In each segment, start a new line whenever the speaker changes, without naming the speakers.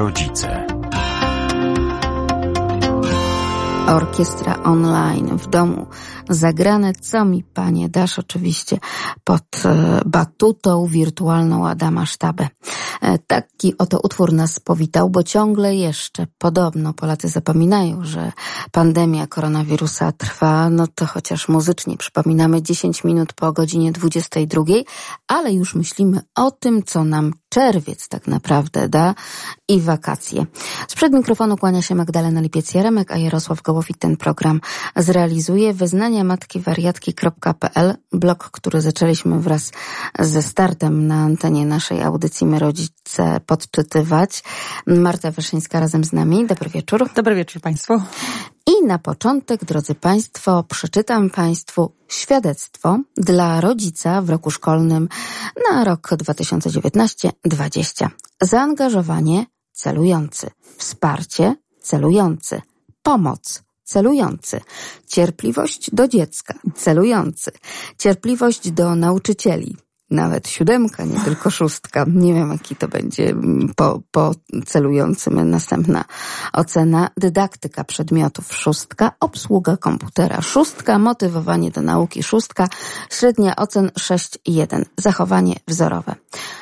rodzice.
Orkiestra online w domu zagrane. Co mi, panie, dasz oczywiście pod e, batutą wirtualną Adama Sztabę. E, taki oto utwór nas powitał, bo ciągle jeszcze podobno Polacy zapominają, że pandemia koronawirusa trwa, no to chociaż muzycznie przypominamy 10 minut po godzinie 22, ale już myślimy o tym, co nam czerwiec tak naprawdę da i wakacje. Sprzed mikrofonu kłania się Magdalena Lipiec-Jaremek, a Jarosław Gołowit ten program zrealizuje. Wyznania matki wariatki.pl, blog, który zaczęliśmy wraz ze startem na antenie naszej audycji My Rodzice podczytywać. Marta Wyszyńska razem z nami. Dobry wieczór.
Dobry wieczór Państwu.
I na początek, drodzy Państwo, przeczytam Państwu świadectwo dla rodzica w roku szkolnym na rok 2019-20. Zaangażowanie celujący, wsparcie celujący, pomoc celujący, cierpliwość do dziecka celujący, cierpliwość do nauczycieli nawet siódemka, nie tylko szóstka. Nie wiem, jaki to będzie po, po celującym następna ocena. Dydaktyka przedmiotów szóstka, obsługa komputera szóstka, motywowanie do nauki szóstka, średnia ocen 6,1, zachowanie wzorowe.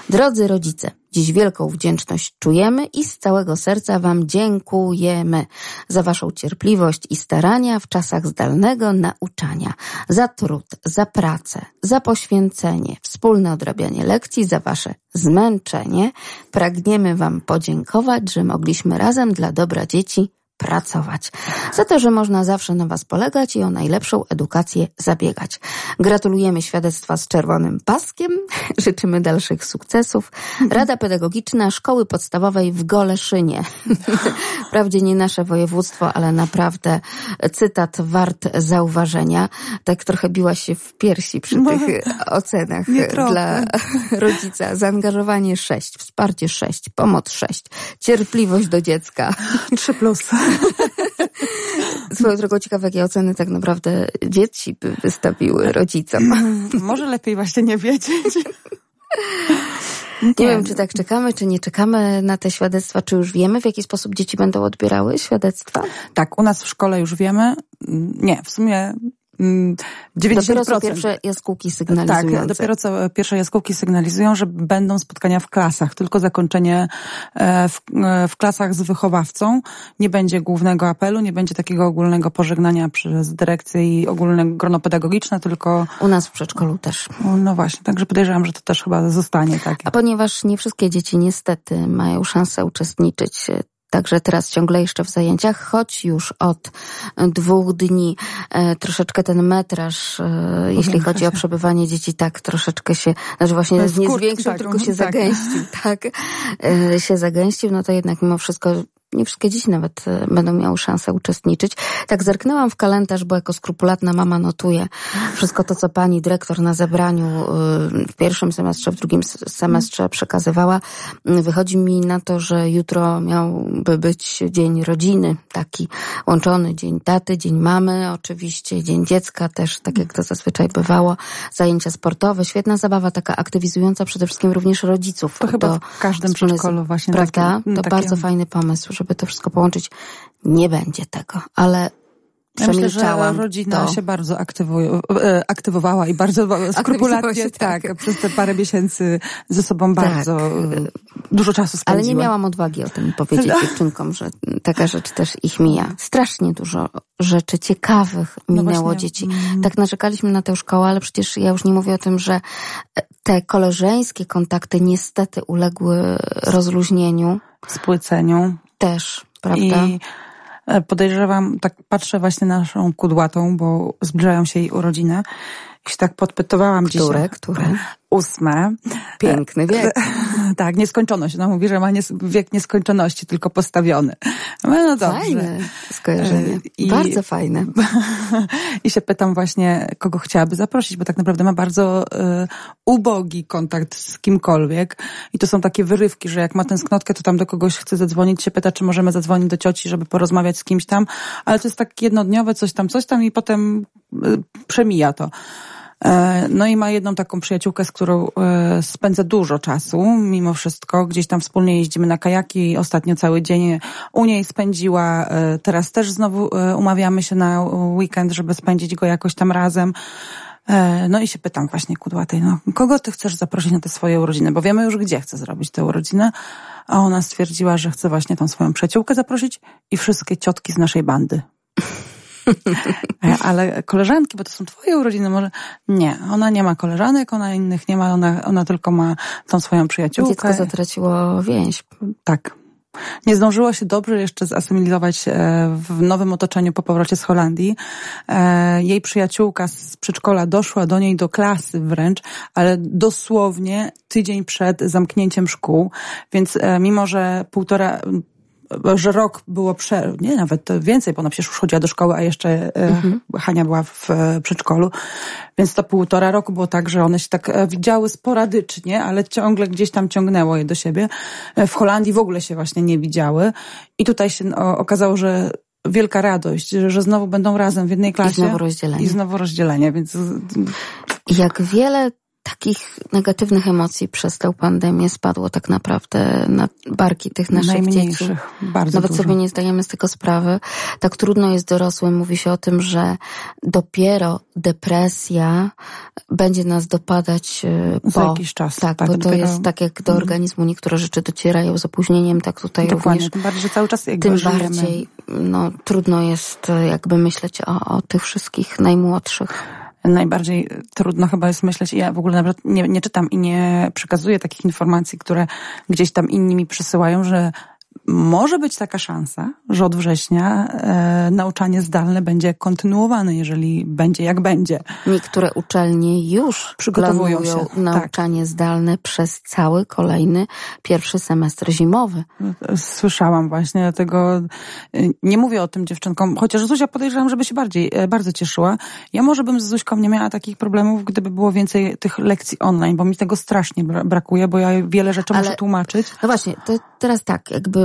Drodzy rodzice, Dziś wielką wdzięczność czujemy i z całego serca Wam dziękujemy za Waszą cierpliwość i starania w czasach zdalnego nauczania, za trud, za pracę, za poświęcenie, wspólne odrabianie lekcji, za Wasze zmęczenie. Pragniemy Wam podziękować, że mogliśmy razem dla dobra dzieci pracować. Za to, że można zawsze na Was polegać i o najlepszą edukację zabiegać. Gratulujemy świadectwa z czerwonym paskiem, życzymy dalszych sukcesów. Rada Pedagogiczna Szkoły Podstawowej w Goleszynie. Wprawdzie nie nasze województwo, ale naprawdę cytat wart zauważenia. Tak trochę biłaś się w piersi przy tych ocenach dla rodzica. Zaangażowanie 6, wsparcie 6, pomoc 6, cierpliwość do dziecka
3 plus.
Swoją drogą ciekawe, jakie oceny tak naprawdę dzieci by wystawiły rodzicom.
Może lepiej właśnie nie wiedzieć.
Nie, nie wiem, czy tak czekamy, czy nie czekamy na te świadectwa, czy już wiemy, w jaki sposób dzieci będą odbierały świadectwa?
Tak, u nas w szkole już wiemy. Nie, w sumie 90%.
Dopiero co pierwsze jaskółki sygnalizują.
Tak, dopiero co pierwsze jaskółki sygnalizują, że będą spotkania w klasach, tylko zakończenie e, w, e, w klasach z wychowawcą. Nie będzie głównego apelu, nie będzie takiego ogólnego pożegnania przez dyrekcję i ogólne grono pedagogiczne, tylko...
U nas w przedszkolu też.
No właśnie, także podejrzewam, że to też chyba zostanie tak.
A ponieważ nie wszystkie dzieci niestety mają szansę uczestniczyć Także teraz ciągle jeszcze w zajęciach, choć już od dwóch dni e, troszeczkę ten metraż, e, jeśli chodzi o przebywanie dzieci, tak troszeczkę się, znaczy właśnie nie zwiększył, tak, tylko się tak. zagęścił, tak, e, się zagęścił, no to jednak mimo wszystko nie wszystkie dzieci nawet e, będą miały szansę uczestniczyć. Tak zerknęłam w kalendarz, bo jako skrupulatna mama notuje wszystko to, co pani dyrektor na zebraniu e, w pierwszym semestrze, w drugim semestrze przekazywała. Wychodzi mi na to, że jutro miałby być dzień rodziny, taki łączony dzień taty, dzień mamy, oczywiście dzień dziecka też, tak jak to zazwyczaj bywało, zajęcia sportowe, świetna zabawa, taka aktywizująca przede wszystkim również rodziców.
To chyba w każdym przedszkolu właśnie.
Prawda? Takie, to takie... bardzo fajny pomysł żeby to wszystko połączyć. Nie będzie tego, ale
ja myślę, że rodzina to. się bardzo e, aktywowała i bardzo skrupulatnie, tak, tak, przez te parę miesięcy ze sobą tak. bardzo e, dużo czasu spędziła.
Ale nie miałam odwagi o tym powiedzieć no. dziewczynkom, że taka rzecz też ich mija. Strasznie dużo rzeczy ciekawych no minęło no dzieci. Mm. Tak narzekaliśmy na tę szkołę, ale przecież ja już nie mówię o tym, że te koleżeńskie kontakty niestety uległy rozluźnieniu.
Spłyceniu.
Też, prawda?
I e, podejrzewam, tak patrzę właśnie na naszą kudłatą, bo zbliżają się jej urodziny i się tak podpytowałam
Które?
dzisiaj.
Które?
Ósme.
Piękny wiek.
tak, nieskończoność. Ona mówi, że ma nies wiek nieskończoności, tylko postawiony. No dobrze.
Fajne skojarzenie. I, bardzo fajne.
I się pytam właśnie, kogo chciałaby zaprosić, bo tak naprawdę ma bardzo y, ubogi kontakt z kimkolwiek. I to są takie wyrywki, że jak ma tęsknotkę, to tam do kogoś chce zadzwonić, się pyta, czy możemy zadzwonić do cioci, żeby porozmawiać z kimś tam. Ale to jest tak jednodniowe, coś tam, coś tam i potem y, przemija to. E, no i ma jedną taką przyjaciółkę, z którą e, spędza dużo czasu, mimo wszystko. Gdzieś tam wspólnie jeździmy na kajaki. Ostatnio cały dzień u niej spędziła. E, teraz też znowu umawiamy się na weekend, żeby spędzić go jakoś tam razem. No i się pytam właśnie kudłatej, no kogo ty chcesz zaprosić na te swoje urodziny? Bo wiemy już, gdzie chce zrobić te urodziny. A ona stwierdziła, że chce właśnie tą swoją przyjaciółkę zaprosić i wszystkie ciotki z naszej bandy. Ale koleżanki, bo to są twoje urodziny, może nie. Ona nie ma koleżanek, ona innych nie ma, ona, ona tylko ma tą swoją przyjaciółkę.
Dziecko zatraciło więź.
Tak. Nie zdążyło się dobrze jeszcze zasymilować e, w nowym otoczeniu po powrocie z Holandii. E, jej przyjaciółka z przedszkola doszła do niej do klasy wręcz, ale dosłownie tydzień przed zamknięciem szkół, więc e, mimo, że półtora że rok było prze... nie, nawet więcej, bo ona przecież już chodziła do szkoły, a jeszcze e, mhm. Hania była w przedszkolu. Więc to półtora roku było tak, że one się tak e, widziały sporadycznie, ale ciągle gdzieś tam ciągnęło je do siebie. E, w Holandii w ogóle się właśnie nie widziały. I tutaj się okazało, że wielka radość, że, że znowu będą razem w jednej klasie. I
znowu rozdzielenie.
I znowu rozdzielenie, więc...
Jak wiele takich negatywnych emocji przez tę pandemię spadło tak naprawdę na barki tych naszych dzieci.
Bardzo
Nawet
dużo.
sobie nie zdajemy z tego sprawy. Tak trudno jest dorosłym. Mówi się o tym, że dopiero depresja będzie nas dopadać
e, po,
za
jakiś czas.
Tak, tak bo to jest tak jak do mhm. organizmu niektóre rzeczy docierają z opóźnieniem, tak tutaj
Dokładnie,
również.
tym bardziej, że cały czas
Tym bardziej no, trudno jest e, jakby myśleć o, o tych wszystkich najmłodszych
najbardziej trudno chyba jest myśleć, ja w ogóle nawet nie, nie czytam i nie przekazuję takich informacji, które gdzieś tam inni mi przysyłają, że może być taka szansa, że od września e, nauczanie zdalne będzie kontynuowane, jeżeli będzie jak będzie.
Niektóre uczelnie już przygotowują się tak. nauczanie tak. zdalne przez cały kolejny pierwszy semestr zimowy.
Słyszałam właśnie, dlatego e, nie mówię o tym dziewczynkom, chociaż Zuzia podejrzewam, żeby się bardziej, e, bardzo cieszyła. Ja może bym z Zuśką nie miała takich problemów, gdyby było więcej tych lekcji online, bo mi tego strasznie brakuje, bo ja wiele rzeczy Ale, muszę tłumaczyć.
No właśnie, to teraz tak, jakby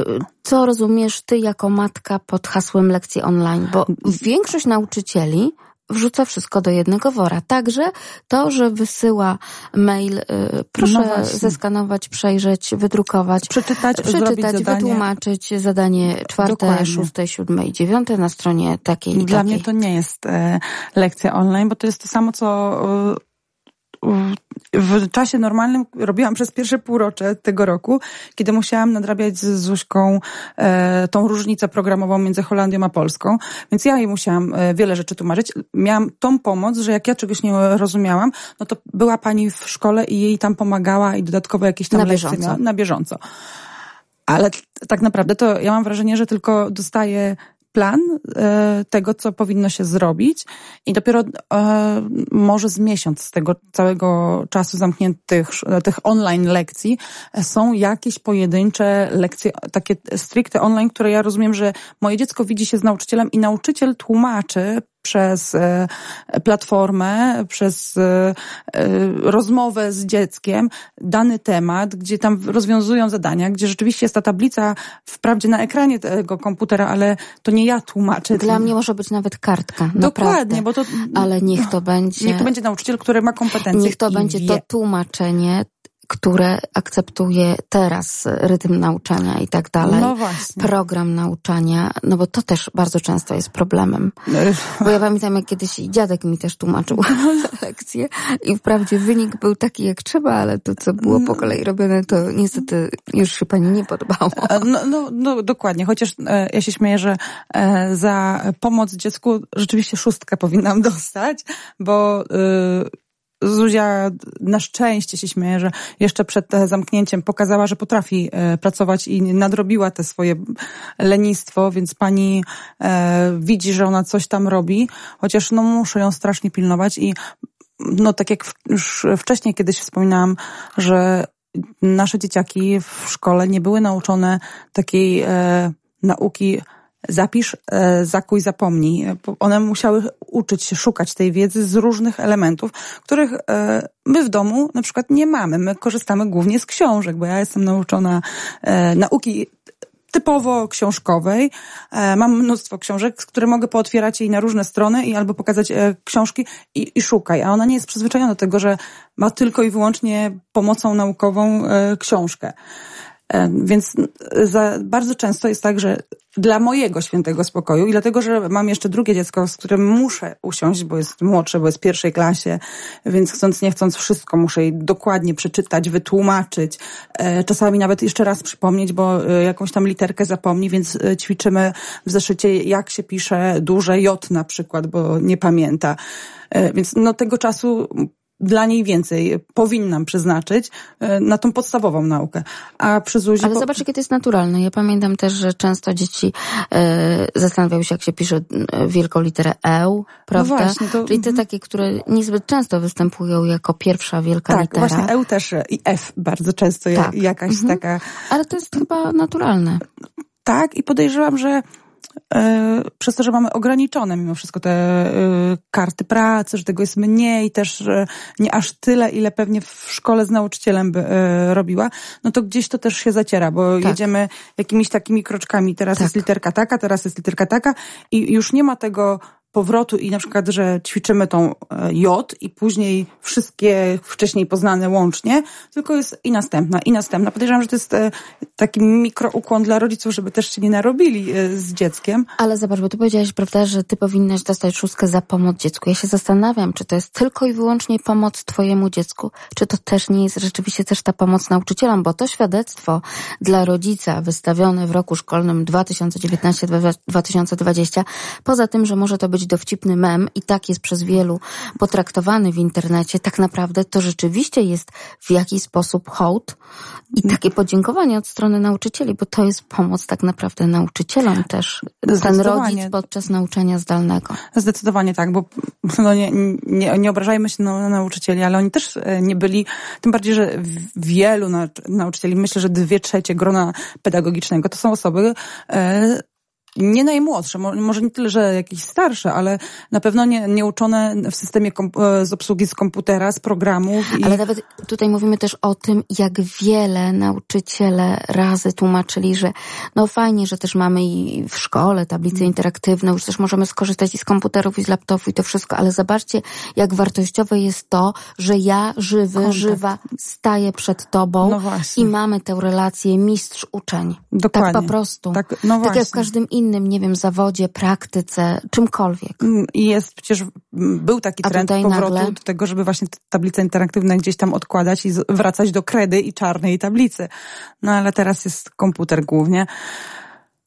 co rozumiesz ty jako matka pod hasłem lekcji online? Bo większość nauczycieli wrzuca wszystko do jednego wora. Także to, że wysyła mail, y, proszę no zeskanować, przejrzeć, wydrukować,
przeczytać,
przeczytać wytłumaczyć zadanie czwarte, Dokładnie. szóste, siódme i dziewiąte na stronie takiej i
Dla
takiej.
mnie to nie jest e, lekcja online, bo to jest to samo, co e, w czasie normalnym robiłam przez pierwsze półrocze tego roku, kiedy musiałam nadrabiać z Zuśką e, tą różnicę programową między Holandią a Polską, więc ja jej musiałam e, wiele rzeczy tłumaczyć. Miałam tą pomoc, że jak ja czegoś nie rozumiałam, no to była pani w szkole i jej tam pomagała i dodatkowo jakieś tam
na bieżąco.
Miała, na bieżąco. Ale tak naprawdę to ja mam wrażenie, że tylko dostaję plan e, tego, co powinno się zrobić i dopiero e, może z miesiąc z tego całego czasu zamkniętych tych online lekcji są jakieś pojedyncze lekcje, takie stricte online, które ja rozumiem, że moje dziecko widzi się z nauczycielem i nauczyciel tłumaczy przez e, platformę, przez e, e, rozmowę z dzieckiem dany temat, gdzie tam rozwiązują zadania, gdzie rzeczywiście jest ta tablica wprawdzie na ekranie tego komputera, ale to nie ja tłumaczę.
Dla mnie może być nawet kartka.
Dokładnie,
naprawdę.
bo to.
Ale niech to będzie.
Niech to będzie nauczyciel, który ma kompetencje.
Niech to będzie
wie.
to tłumaczenie które akceptuje teraz rytm nauczania i tak dalej.
No właśnie.
Program nauczania, no bo to też bardzo często jest problemem. Bo ja pamiętam, jak kiedyś dziadek mi też tłumaczył lekcje i wprawdzie wynik był taki jak trzeba, ale to, co było po kolei robione, to niestety już się pani nie podobało.
No, no, no dokładnie, chociaż e, ja się śmieję, że e, za pomoc dziecku rzeczywiście szóstkę powinnam dostać, bo e, Zuzia na szczęście się śmieje, że jeszcze przed zamknięciem pokazała, że potrafi e, pracować i nadrobiła te swoje lenistwo, więc pani e, widzi, że ona coś tam robi, chociaż no muszę ją strasznie pilnować i no tak jak już wcześniej kiedyś wspominałam, że nasze dzieciaki w szkole nie były nauczone takiej e, nauki zapisz, e, zakuj, zapomnij. One musiały uczyć się szukać tej wiedzy z różnych elementów, których e, my w domu na przykład nie mamy. My korzystamy głównie z książek, bo ja jestem nauczona e, nauki typowo książkowej. Mam mnóstwo książek, które mogę pootwierać jej na różne strony i albo pokazać książki i, i szukaj. A ona nie jest przyzwyczajona do tego, że ma tylko i wyłącznie pomocą naukową książkę. Więc za, bardzo często jest tak, że dla mojego świętego spokoju i dlatego, że mam jeszcze drugie dziecko, z którym muszę usiąść, bo jest młodsze, bo jest w pierwszej klasie, więc chcąc nie chcąc wszystko muszę jej dokładnie przeczytać, wytłumaczyć, e, czasami nawet jeszcze raz przypomnieć, bo e, jakąś tam literkę zapomni, więc e, ćwiczymy w zeszycie, jak się pisze duże J na przykład, bo nie pamięta. Więc no tego czasu dla niej więcej powinnam przeznaczyć e, na tą podstawową naukę. A przy Zuzi...
Ale zobacz, jakie to jest naturalne. Ja pamiętam też, że często dzieci e, zastanawiały się, jak się pisze e, wielką literę E, prawda? No właśnie, to... Czyli te takie, które niezbyt często występują jako pierwsza wielka
tak,
litera.
Tak, właśnie E też i F bardzo często tak. jakaś mhm. taka...
Ale to jest chyba naturalne.
Tak, i podejrzewam, że E, przez to, że mamy ograniczone mimo wszystko te e, karty pracy, że tego jest mniej, też nie aż tyle, ile pewnie w szkole z nauczycielem by e, robiła, no to gdzieś to też się zaciera, bo tak. jedziemy jakimiś takimi kroczkami. Teraz tak. jest literka taka, teraz jest literka taka i już nie ma tego powrotu i na przykład, że ćwiczymy tą e, J i później wszystkie wcześniej poznane łącznie, tylko jest i następna, i następna. Podejrzewam, że to jest e, taki mikroukłon dla rodziców, żeby też się nie narobili e, z dzieckiem.
Ale zobacz, bo ty powiedziałaś, prawda, że ty powinnaś dostać szóstkę za pomoc dziecku. Ja się zastanawiam, czy to jest tylko i wyłącznie pomoc twojemu dziecku, czy to też nie jest rzeczywiście też ta pomoc nauczycielom, bo to świadectwo dla rodzica wystawione w roku szkolnym 2019-2020, poza tym, że może to być dowcipny mem i tak jest przez wielu potraktowany w internecie, tak naprawdę to rzeczywiście jest w jakiś sposób hołd i takie podziękowanie od strony nauczycieli, bo to jest pomoc tak naprawdę nauczycielom też. Ten rodzic podczas nauczania zdalnego.
Zdecydowanie tak, bo no nie, nie, nie obrażajmy się na, na nauczycieli, ale oni też e, nie byli, tym bardziej, że wielu nauczycieli, myślę, że dwie trzecie grona pedagogicznego to są osoby e, nie najmłodsze, może nie tyle, że jakieś starsze, ale na pewno nie, nie uczone w systemie e, z obsługi z komputera, z programów.
I... Ale nawet tutaj mówimy też o tym, jak wiele nauczyciele razy tłumaczyli, że no fajnie, że też mamy i w szkole tablice mm. interaktywne, już też możemy skorzystać i z komputerów, i z laptopów i to wszystko, ale zobaczcie, jak wartościowe jest to, że ja żywy, Kontakt. żywa staję przed tobą no i mamy tę relację mistrz-uczeń. Tak po prostu. Tak, no tak jak w każdym innym innym, nie wiem, zawodzie, praktyce, czymkolwiek.
Mm, I jest przecież, był taki trend powrotu nagle... do tego, żeby właśnie tablice interaktywne gdzieś tam odkładać i wracać do kredy i czarnej tablicy. No ale teraz jest komputer głównie.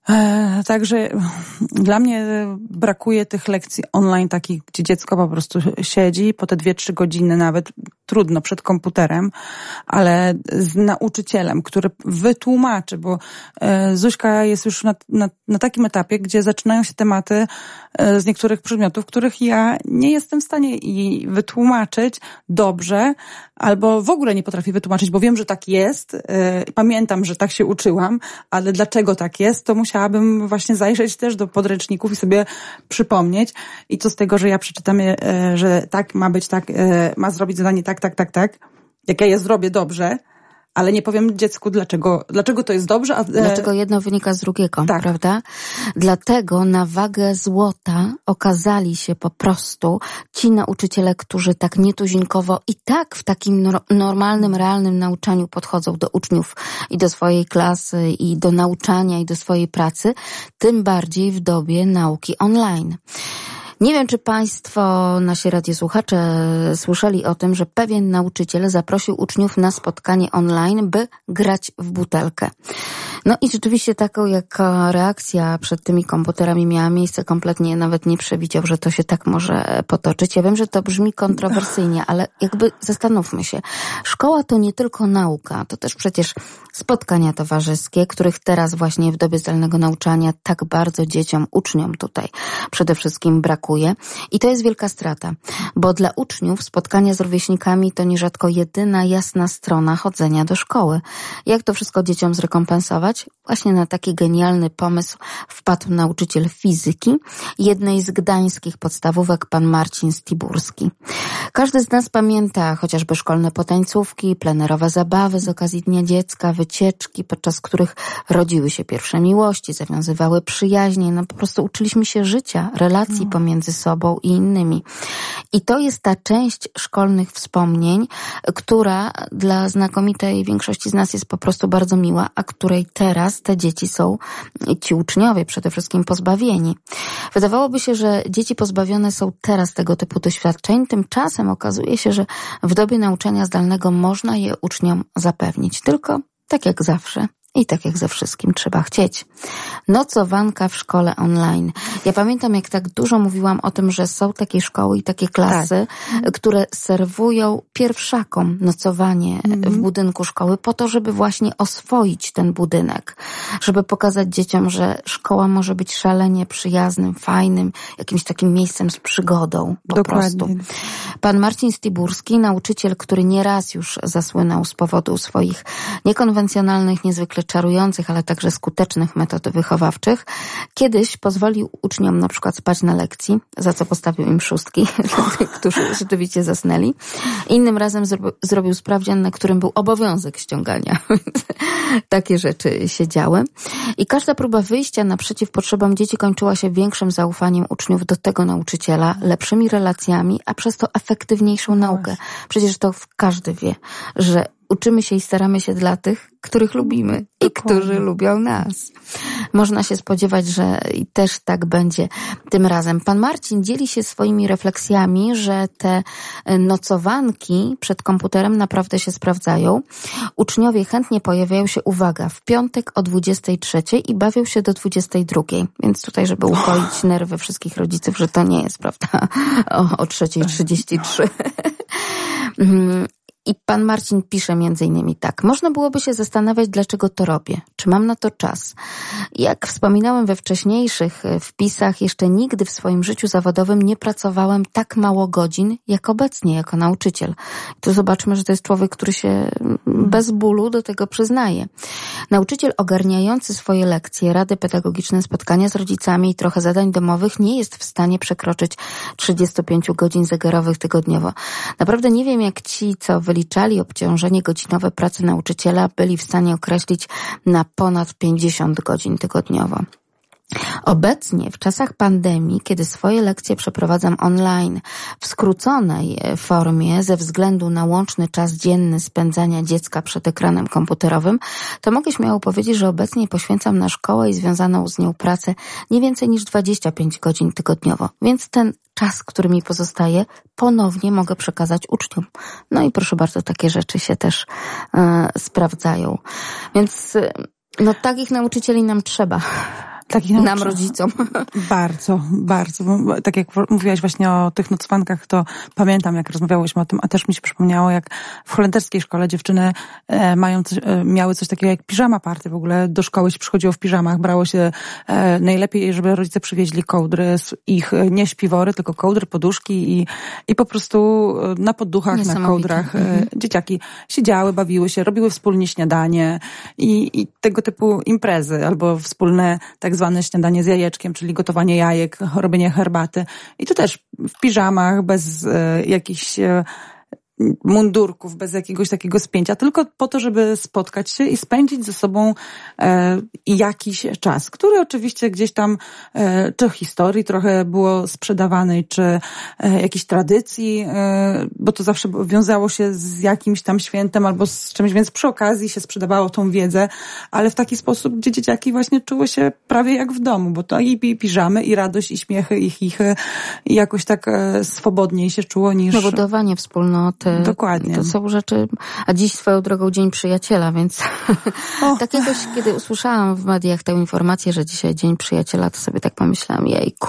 E, także dla mnie brakuje tych lekcji online takich, gdzie dziecko po prostu siedzi po te dwie, trzy godziny nawet, trudno, przed komputerem, ale z nauczycielem, który wytłumaczy, bo e, Zuśka jest już na, na, na takim etapie, gdzie zaczynają się tematy e, z niektórych przedmiotów, których ja nie jestem w stanie jej wytłumaczyć dobrze, albo w ogóle nie potrafię wytłumaczyć, bo wiem, że tak jest, pamiętam, że tak się uczyłam, ale dlaczego tak jest, to musiałabym właśnie zajrzeć też do podręczników i sobie przypomnieć. I co z tego, że ja przeczytam, e, że tak ma być, tak, e, ma zrobić zadanie tak, tak, tak, tak. Jak ja je zrobię dobrze, ale nie powiem dziecku, dlaczego, dlaczego to jest dobrze. A... E,
dlaczego jedno wynika z drugiego, tak. prawda? Dlatego na wagę złota okazali się po prostu ci nauczyciele, którzy tak nietuzinkowo i tak w takim normalnym, realnym nauczaniu podchodzą do uczniów i do swojej klasy i do nauczania i do swojej pracy, tym bardziej w dobie nauki online. Nie wiem, czy Państwo, nasi radiosłuchacze, słyszeli o tym, że pewien nauczyciel zaprosił uczniów na spotkanie online, by grać w butelkę. No i rzeczywiście taką jak reakcja przed tymi komputerami miała miejsce, kompletnie nawet nie przewidział, że to się tak może potoczyć. Ja wiem, że to brzmi kontrowersyjnie, ale jakby zastanówmy się. Szkoła to nie tylko nauka, to też przecież spotkania towarzyskie, których teraz właśnie w dobie zdalnego nauczania tak bardzo dzieciom, uczniom tutaj przede wszystkim brakuje. I to jest wielka strata, bo dla uczniów spotkania z rówieśnikami to nierzadko jedyna jasna strona chodzenia do szkoły. Jak to wszystko dzieciom zrekompensować? Właśnie na taki genialny pomysł wpadł nauczyciel fizyki jednej z gdańskich podstawówek, pan Marcin Stiburski. Każdy z nas pamięta chociażby szkolne potańcówki, plenerowe zabawy z okazji Dnia Dziecka, wycieczki, podczas których rodziły się pierwsze miłości, zawiązywały przyjaźnie, no po prostu uczyliśmy się życia, relacji no. pomiędzy sobą i innymi. I to jest ta część szkolnych wspomnień, która dla znakomitej większości z nas jest po prostu bardzo miła, a której teraz te dzieci są, ci uczniowie przede wszystkim pozbawieni. Wydawałoby się, że dzieci pozbawione są teraz tego typu doświadczeń, tymczasem okazuje się, że w dobie nauczania zdalnego można je uczniom zapewnić. Tylko tak jak zawsze, i tak jak ze wszystkim trzeba chcieć. Nocowanka w szkole online. Ja pamiętam, jak tak dużo mówiłam o tym, że są takie szkoły i takie klasy, tak. które serwują pierwszakom nocowanie -hmm. w budynku szkoły po to, żeby właśnie oswoić ten budynek. Żeby pokazać dzieciom, że szkoła może być szalenie przyjaznym, fajnym, jakimś takim miejscem z przygodą po Dokładnie. prostu. Pan Marcin Stiburski, nauczyciel, który nieraz już zasłynął z powodu swoich niekonwencjonalnych, niezwykle czarujących, ale także skutecznych metod wychowawczych, kiedyś pozwolił uczniom na przykład spać na lekcji, za co postawił im szóstki, którzy rzeczywiście zasnęli. Innym razem zro zrobił sprawdzian, na którym był obowiązek ściągania. Takie rzeczy się działy. I każda próba wyjścia naprzeciw potrzebom dzieci kończyła się większym zaufaniem uczniów do tego nauczyciela, lepszymi relacjami, a przez to efektywniejszą naukę. Przecież to każdy wie, że uczymy się i staramy się dla tych, których lubimy i którzy lubią nas. Można się spodziewać, że też tak będzie tym razem. Pan Marcin dzieli się swoimi refleksjami, że te nocowanki przed komputerem naprawdę się sprawdzają. Uczniowie chętnie pojawiają się, uwaga, w piątek o 23 i bawią się do 22. Więc tutaj, żeby ukoić nerwy wszystkich rodziców, że to nie jest, prawda, o, o 3.33. I pan Marcin pisze między innymi tak. Można byłoby się zastanawiać, dlaczego to robię. Czy mam na to czas? Jak wspominałem we wcześniejszych e, wpisach, jeszcze nigdy w swoim życiu zawodowym nie pracowałem tak mało godzin, jak obecnie jako nauczyciel. I tu zobaczmy, że to jest człowiek, który się mm, bez bólu do tego przyznaje. Nauczyciel ogarniający swoje lekcje, rady pedagogiczne, spotkania z rodzicami i trochę zadań domowych nie jest w stanie przekroczyć 35 godzin zegarowych tygodniowo. Naprawdę nie wiem, jak ci, co wy wyliczali obciążenie godzinowe pracy nauczyciela, byli w stanie określić na ponad 50 godzin tygodniowo. Obecnie, w czasach pandemii, kiedy swoje lekcje przeprowadzam online w skróconej formie ze względu na łączny czas dzienny spędzania dziecka przed ekranem komputerowym, to mogę śmiało powiedzieć, że obecnie poświęcam na szkołę i związaną z nią pracę nie więcej niż 25 godzin tygodniowo. Więc ten czas, który mi pozostaje, ponownie mogę przekazać uczniom. No i proszę bardzo, takie rzeczy się też e, sprawdzają. Więc e, no takich nauczycieli nam trzeba. Takich nam rodzicom.
Bardzo, bardzo. Tak jak mówiłaś właśnie o tych nocwankach, to pamiętam, jak rozmawiałyśmy o tym, a też mi się przypomniało, jak w holenderskiej szkole dziewczyny e, mają coś, e, miały coś takiego jak piżama party. W ogóle do szkoły się przychodziło w piżamach, brało się e, najlepiej, żeby rodzice przywieźli kołdry, ich nie śpiwory, tylko kołdry, poduszki i, i po prostu na podduchach, na kołdrach mhm. dzieciaki siedziały, bawiły się, robiły wspólnie śniadanie i, i tego typu imprezy albo wspólne tak zwane śniadanie z jajeczkiem, czyli gotowanie jajek, robienie herbaty. I to też w piżamach, bez e, jakichś e, mundurków, bez jakiegoś takiego spięcia, tylko po to, żeby spotkać się i spędzić ze sobą e, jakiś czas, który oczywiście gdzieś tam, e, czy historii trochę było sprzedawanej, czy e, jakiejś tradycji, e, bo to zawsze wiązało się z jakimś tam świętem albo z czymś, więc przy okazji się sprzedawało tą wiedzę, ale w taki sposób, gdzie dzieciaki właśnie czuły się prawie jak w domu, bo to i piżamy, i radość, i śmiechy, i chichy, i jakoś tak e, swobodniej się czuło niż...
No budowanie wspólnoty Dokładnie. To są rzeczy, a dziś swoją drogą Dzień Przyjaciela, więc tak jakoś, kiedy usłyszałam w mediach tę informację, że dzisiaj Dzień Przyjaciela, to sobie tak pomyślałam, jejku.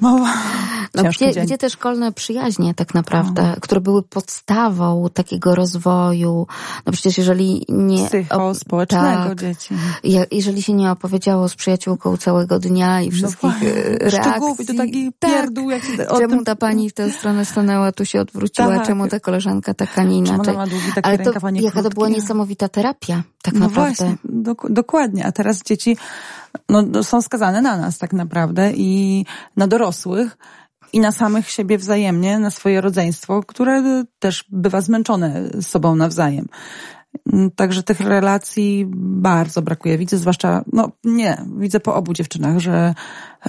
no, gdzie, gdzie te szkolne przyjaźnie tak naprawdę, no. które były podstawą takiego rozwoju. No przecież jeżeli nie...
Psycho-społecznego tak, dzieci.
jeżeli się nie opowiedziało z przyjaciółką całego dnia i no wszystkich no, reakcji.
To taki tak. pierdół. Jak
się, czemu tym... ta pani w tę stronę stanęła, tu się odwróciła, tak. czemu ta koleżanka taka nie inaczej.
ma długi taki Ale to,
jaka to była niesamowita terapia, tak
no
naprawdę.
Właśnie, dok dokładnie. A teraz dzieci no, są skazane na nas tak naprawdę i na dorosłych i na samych siebie wzajemnie, na swoje rodzeństwo, które też bywa zmęczone sobą nawzajem. Także tych relacji bardzo brakuje. Widzę zwłaszcza, no nie, widzę po obu dziewczynach, że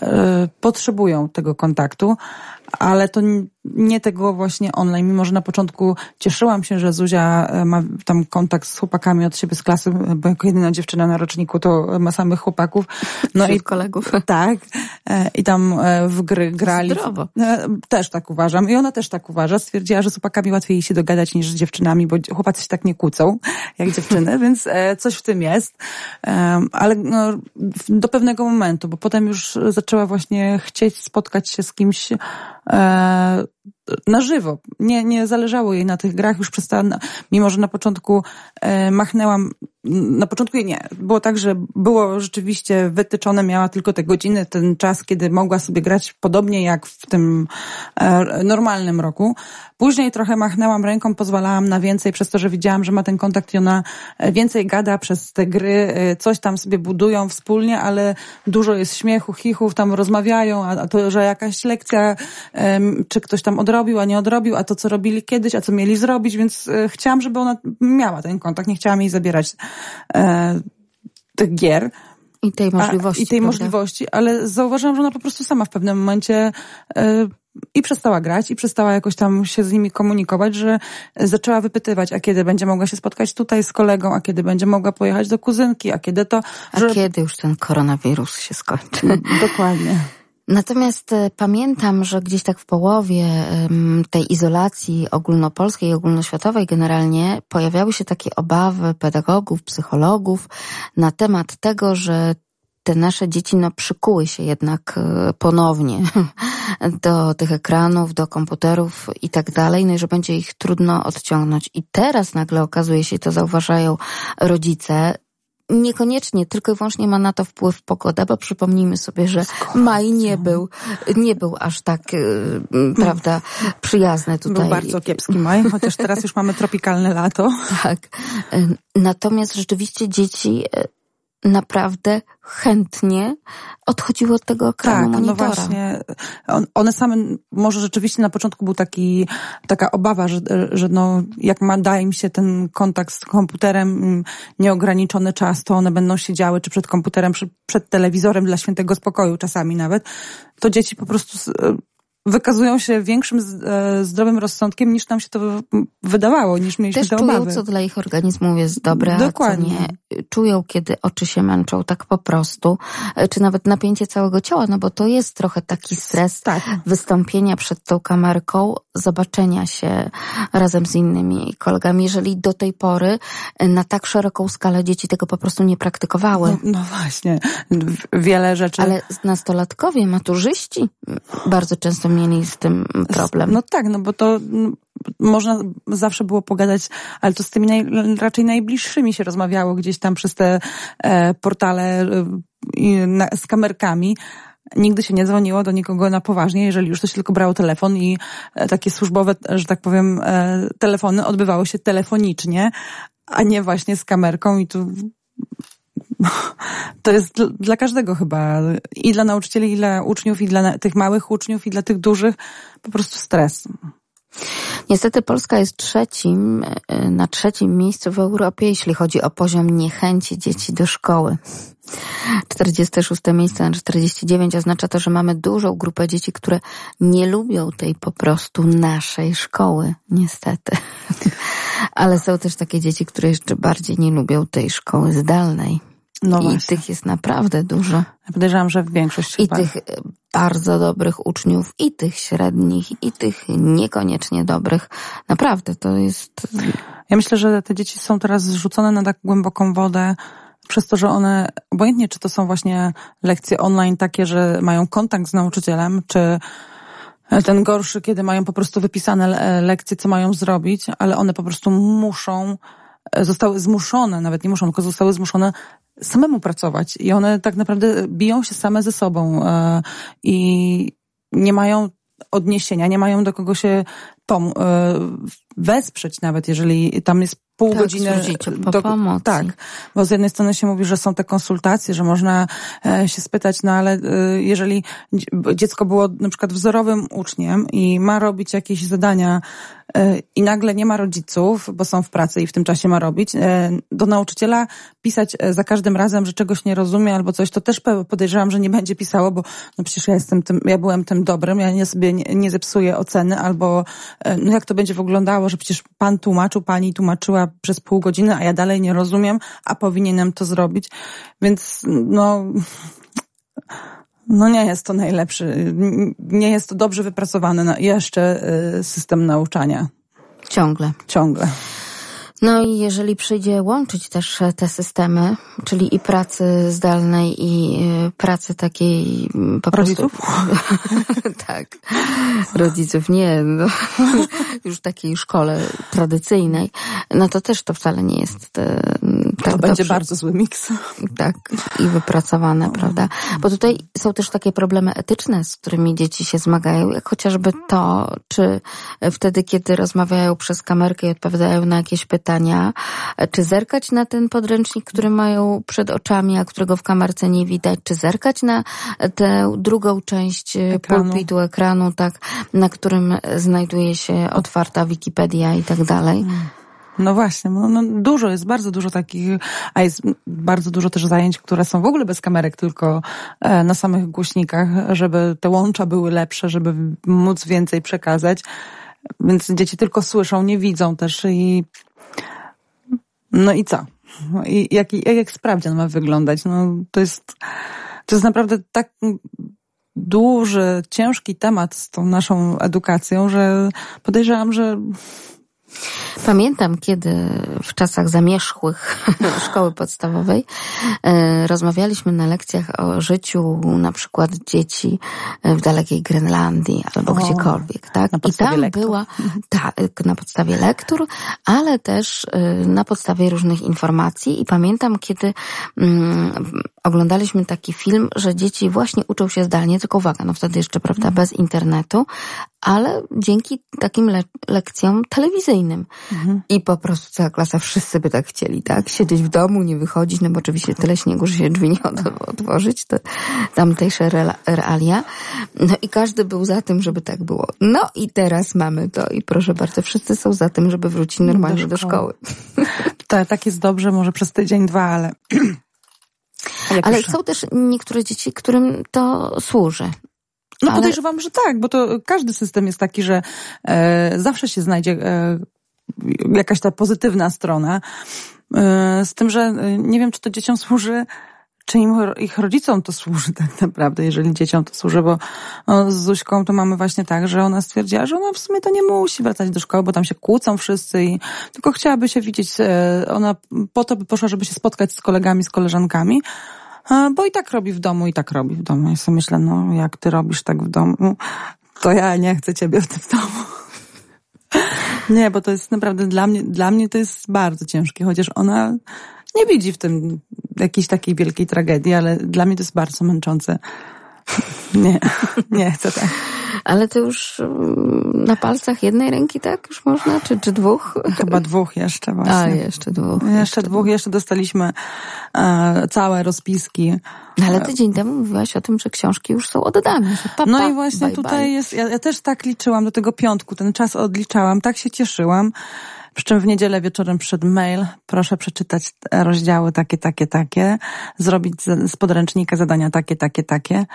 e, potrzebują tego kontaktu, ale to nie tego właśnie online, mimo że na początku cieszyłam się, że Zuzia e, ma tam kontakt z chłopakami od siebie z klasy, bo jako jedyna dziewczyna na roczniku to ma samych chłopaków.
No i kolegów.
Tak. E, I tam w gry grali.
Zdrowo.
Też tak uważam. I ona też tak uważa. Stwierdziła, że z chłopakami łatwiej się dogadać niż z dziewczynami, bo chłopacy się tak nie kłócą jak dziewczyny, więc coś w tym jest. Ale no, do pewnego momentu, bo potem już zaczęła właśnie chcieć spotkać się z kimś na żywo. Nie, nie zależało jej na tych grach, już przestała, mimo że na początku e, machnęłam, na początku jej nie. Było tak, że było rzeczywiście wytyczone, miała tylko te godziny, ten czas, kiedy mogła sobie grać podobnie jak w tym e, normalnym roku. Później trochę machnęłam ręką, pozwalałam na więcej, przez to, że widziałam, że ma ten kontakt i ona e, więcej gada przez te gry, e, coś tam sobie budują wspólnie, ale dużo jest śmiechu, chichów, tam rozmawiają, a to, że jakaś lekcja, czy ktoś tam odrobił, a nie odrobił, a to, co robili kiedyś, a co mieli zrobić, więc e, chciałam, żeby ona miała ten kontakt, nie chciałam jej zabierać e, tych gier.
I tej możliwości.
A, I tej
prawda?
możliwości, ale zauważyłam, że ona po prostu sama w pewnym momencie e, i przestała grać, i przestała jakoś tam się z nimi komunikować, że zaczęła wypytywać, a kiedy będzie mogła się spotkać tutaj z kolegą, a kiedy będzie mogła pojechać do kuzynki, a kiedy to...
Że... A kiedy już ten koronawirus się skończy.
Dokładnie.
Natomiast e, pamiętam, że gdzieś tak w połowie tej izolacji ogólnopolskiej i ogólnoświatowej generalnie pojawiały się takie obawy pedagogów, psychologów na temat tego, że te nasze dzieci no, przykuły się jednak e, ponownie do tych ekranów, do komputerów i tak dalej, no i że będzie ich trudno odciągnąć. I teraz nagle okazuje się, to zauważają rodzice, niekoniecznie tylko i wyłącznie ma na to wpływ pogoda, bo przypomnijmy sobie, że maj nie był, nie był aż tak, y, prawda, przyjazny tutaj.
Był bardzo kiepski maj, chociaż teraz już mamy tropikalne lato.
Tak. Natomiast rzeczywiście dzieci y, naprawdę chętnie odchodziły od tego ekranu tak,
monitora. no właśnie. One same, może rzeczywiście na początku był taki, taka obawa, że, że no, jak ma, da im się ten kontakt z komputerem mm, nieograniczony czas, to one będą siedziały czy przed komputerem, czy przed telewizorem dla świętego spokoju czasami nawet, to dzieci po prostu wykazują się większym e, zdrowym rozsądkiem niż nam się to wydawało, niż mieliśmy
Też
te
czują,
obawy.
co dla ich organizmu jest dobre, Dokładnie. nie. Czują, kiedy oczy się męczą tak po prostu, e, czy nawet napięcie całego ciała, no bo to jest trochę taki stres tak. wystąpienia przed tą kamerką, zobaczenia się razem z innymi kolegami. Jeżeli do tej pory e, na tak szeroką skalę dzieci tego po prostu nie praktykowały.
No, no właśnie, wiele rzeczy.
Ale nastolatkowie, maturzyści bardzo często mieli z tym problem.
No tak, no bo to no, można zawsze było pogadać, ale to z tymi naj, raczej najbliższymi się rozmawiało gdzieś tam przez te e, portale e, na, z kamerkami. Nigdy się nie dzwoniło do nikogo na poważnie, jeżeli już to się tylko brało telefon i e, takie służbowe, że tak powiem, e, telefony odbywały się telefonicznie, a nie właśnie z kamerką i tu to jest dla każdego chyba. I dla nauczycieli, i dla uczniów, i dla tych małych uczniów, i dla tych dużych. Po prostu stres.
Niestety Polska jest trzecim, e, na trzecim miejscu w Europie, jeśli chodzi o poziom niechęci dzieci do szkoły. 46 miejsce na 49 oznacza to, że mamy dużą grupę dzieci, które nie lubią tej po prostu naszej szkoły, niestety. Ale są też takie dzieci, które jeszcze bardziej nie lubią tej szkoły zdalnej. No I właśnie. tych jest naprawdę dużo.
Ja podejrzewam, że większość
I chyba. tych e, bardzo dobrych uczniów, i tych średnich, i tych niekoniecznie dobrych. Naprawdę, to jest...
Ja myślę, że te dzieci są teraz zrzucone na tak głęboką wodę, przez to, że one, obojętnie czy to są właśnie lekcje online takie, że mają kontakt z nauczycielem, czy Ten gorszy, kiedy mają po prostu wypisane lekcje, co mają zrobić, ale one po prostu muszą, e, zostały zmuszone, nawet nie muszą, tylko zostały zmuszone samemu pracować. I one tak naprawdę biją się same ze sobą e, i nie mają odniesienia, nie mają do kogo się pom- wesprzeć nawet, jeżeli tam jest pół
tak,
godziny
po do, pomocy.
Tak, bo z jednej strony się mówi, że są te konsultacje, że można e, się spytać, no ale e, jeżeli dziecko było na przykład wzorowym uczniem i ma robić jakieś zadania e, i nagle nie ma rodziców, bo są w pracy i w tym czasie ma robić, do nauczyciela pisać za każdym razem, że czegoś nie rozumie albo coś, to też podejrzewam, że nie będzie pisało, bo no przecież ja jestem tym, ja byłem tym dobrym, ja nie sobie nie, nie zepsuję oceny albo no jak to będzie wyglądało, że przecież pan tłumaczył, pani tłumaczyła przez pół godziny, a ja dalej nie rozumiem, a powinienem to zrobić. Więc no, no nie jest to najlepszy, nie jest to dobrze wypracowany jeszcze y, system nauczania.
Ciągle.
Ciągle.
No i jeżeli przyjdzie łączyć też te systemy, czyli i pracy zdalnej i e, pracy takiej
mm, po prostu... Rodziców?
tak. Rodziców nie, no, już takiej szkole tradycyjnej, no to też to wcale nie jest e,
tak To będzie bardzo zły miks.
Tak, i wypracowane, prawda? Bo tutaj są też takie problemy etyczne, z którymi dzieci się zmagają, jak chociażby to, czy wtedy, kiedy rozmawiają przez kamerkę i odpowiadają na jakieś pytania, pytania, czy zerkać na ten podręcznik, który mają przed oczami, a którego w kamerce nie widać, czy zerkać na tę drugą część ekranu. pulpitu, ekranu, tak, na którym znajduje się otwarta Wikipedia i tak dalej. Hmm.
No właśnie, no, no, dużo jest, bardzo dużo takich, a jest bardzo dużo też zajęć, które są w ogóle bez kamerek, tylko e, na samych głośnikach, żeby te łącza były lepsze, żeby móc więcej przekazać. Więc dzieci tylko słyszą, nie widzą też i no i co? I jak, jak, jak sprawdzian ma wyglądać? No to jest, to jest naprawdę tak duży, ciężki temat z tą naszą edukacją, że podejrzewam, że
Pamiętam, kiedy w czasach zamierzchłych szkoły podstawowej e, rozmawialiśmy na lekcjach o życiu na przykład dzieci w dalekiej Grenlandii albo o, gdziekolwiek, tak?
I tam
lektur. była tak, na podstawie lektur, ale też e, na podstawie różnych informacji i pamiętam, kiedy mm, oglądaliśmy taki film, że dzieci właśnie uczą się zdalnie, tylko uwaga, no wtedy jeszcze, prawda, bez internetu, ale dzięki takim le lekcjom telewizyjnym. Mhm. I po prostu cała klasa, wszyscy by tak chcieli, tak? Siedzieć w domu, nie wychodzić, no bo oczywiście tyle śniegu, że się drzwi nie otworzyć, to tamtejsze realia. No i każdy był za tym, żeby tak było. No i teraz mamy to i proszę bardzo, wszyscy są za tym, żeby wrócić normalnie do szkoły. Do szkoły.
Tak, tak jest dobrze, może przez tydzień, dwa, ale
ale są też niektóre dzieci, którym to służy.
No ale... podejrzewam, że tak, bo to każdy system jest taki, że e, zawsze się znajdzie e, jakaś ta pozytywna strona. E, z tym, że e, nie wiem, czy to dzieciom służy czy im, ich rodzicom to służy tak naprawdę, jeżeli dzieciom to służy, bo no, z Zuśką to mamy właśnie tak, że ona stwierdziła, że ona w sumie to nie musi wracać do szkoły, bo tam się kłócą wszyscy i tylko chciałaby się widzieć, e, ona po to by poszła, żeby się spotkać z kolegami, z koleżankami, bo i tak robi w domu, i tak robi w domu. Ja sobie myślę, no jak ty robisz tak w domu, to ja nie chcę ciebie w tym domu. Nie, bo to jest naprawdę dla mnie, dla mnie to jest bardzo ciężkie, chociaż ona nie widzi w tym jakiejś takiej wielkiej tragedii, ale dla mnie to jest bardzo męczące. Nie, nie chcę tak.
Ale to już mm, na palcach jednej ręki, tak? Już można? Czy, czy dwóch?
Chyba dwóch jeszcze właśnie.
A, jeszcze dwóch.
Jeszcze, jeszcze dwóch. Jeszcze dostaliśmy e, całe rozpiski.
No, ale tydzień temu mówiłaś o tym, że książki już są oddane. Papa,
no i właśnie bye tutaj bye. jest, ja, ja też tak liczyłam do tego piątku, ten czas odliczałam, tak się cieszyłam. Przy czym w niedzielę wieczorem przyszedł mail, proszę przeczytać rozdziały takie, takie, takie, zrobić z podręcznika zadania takie, takie, takie.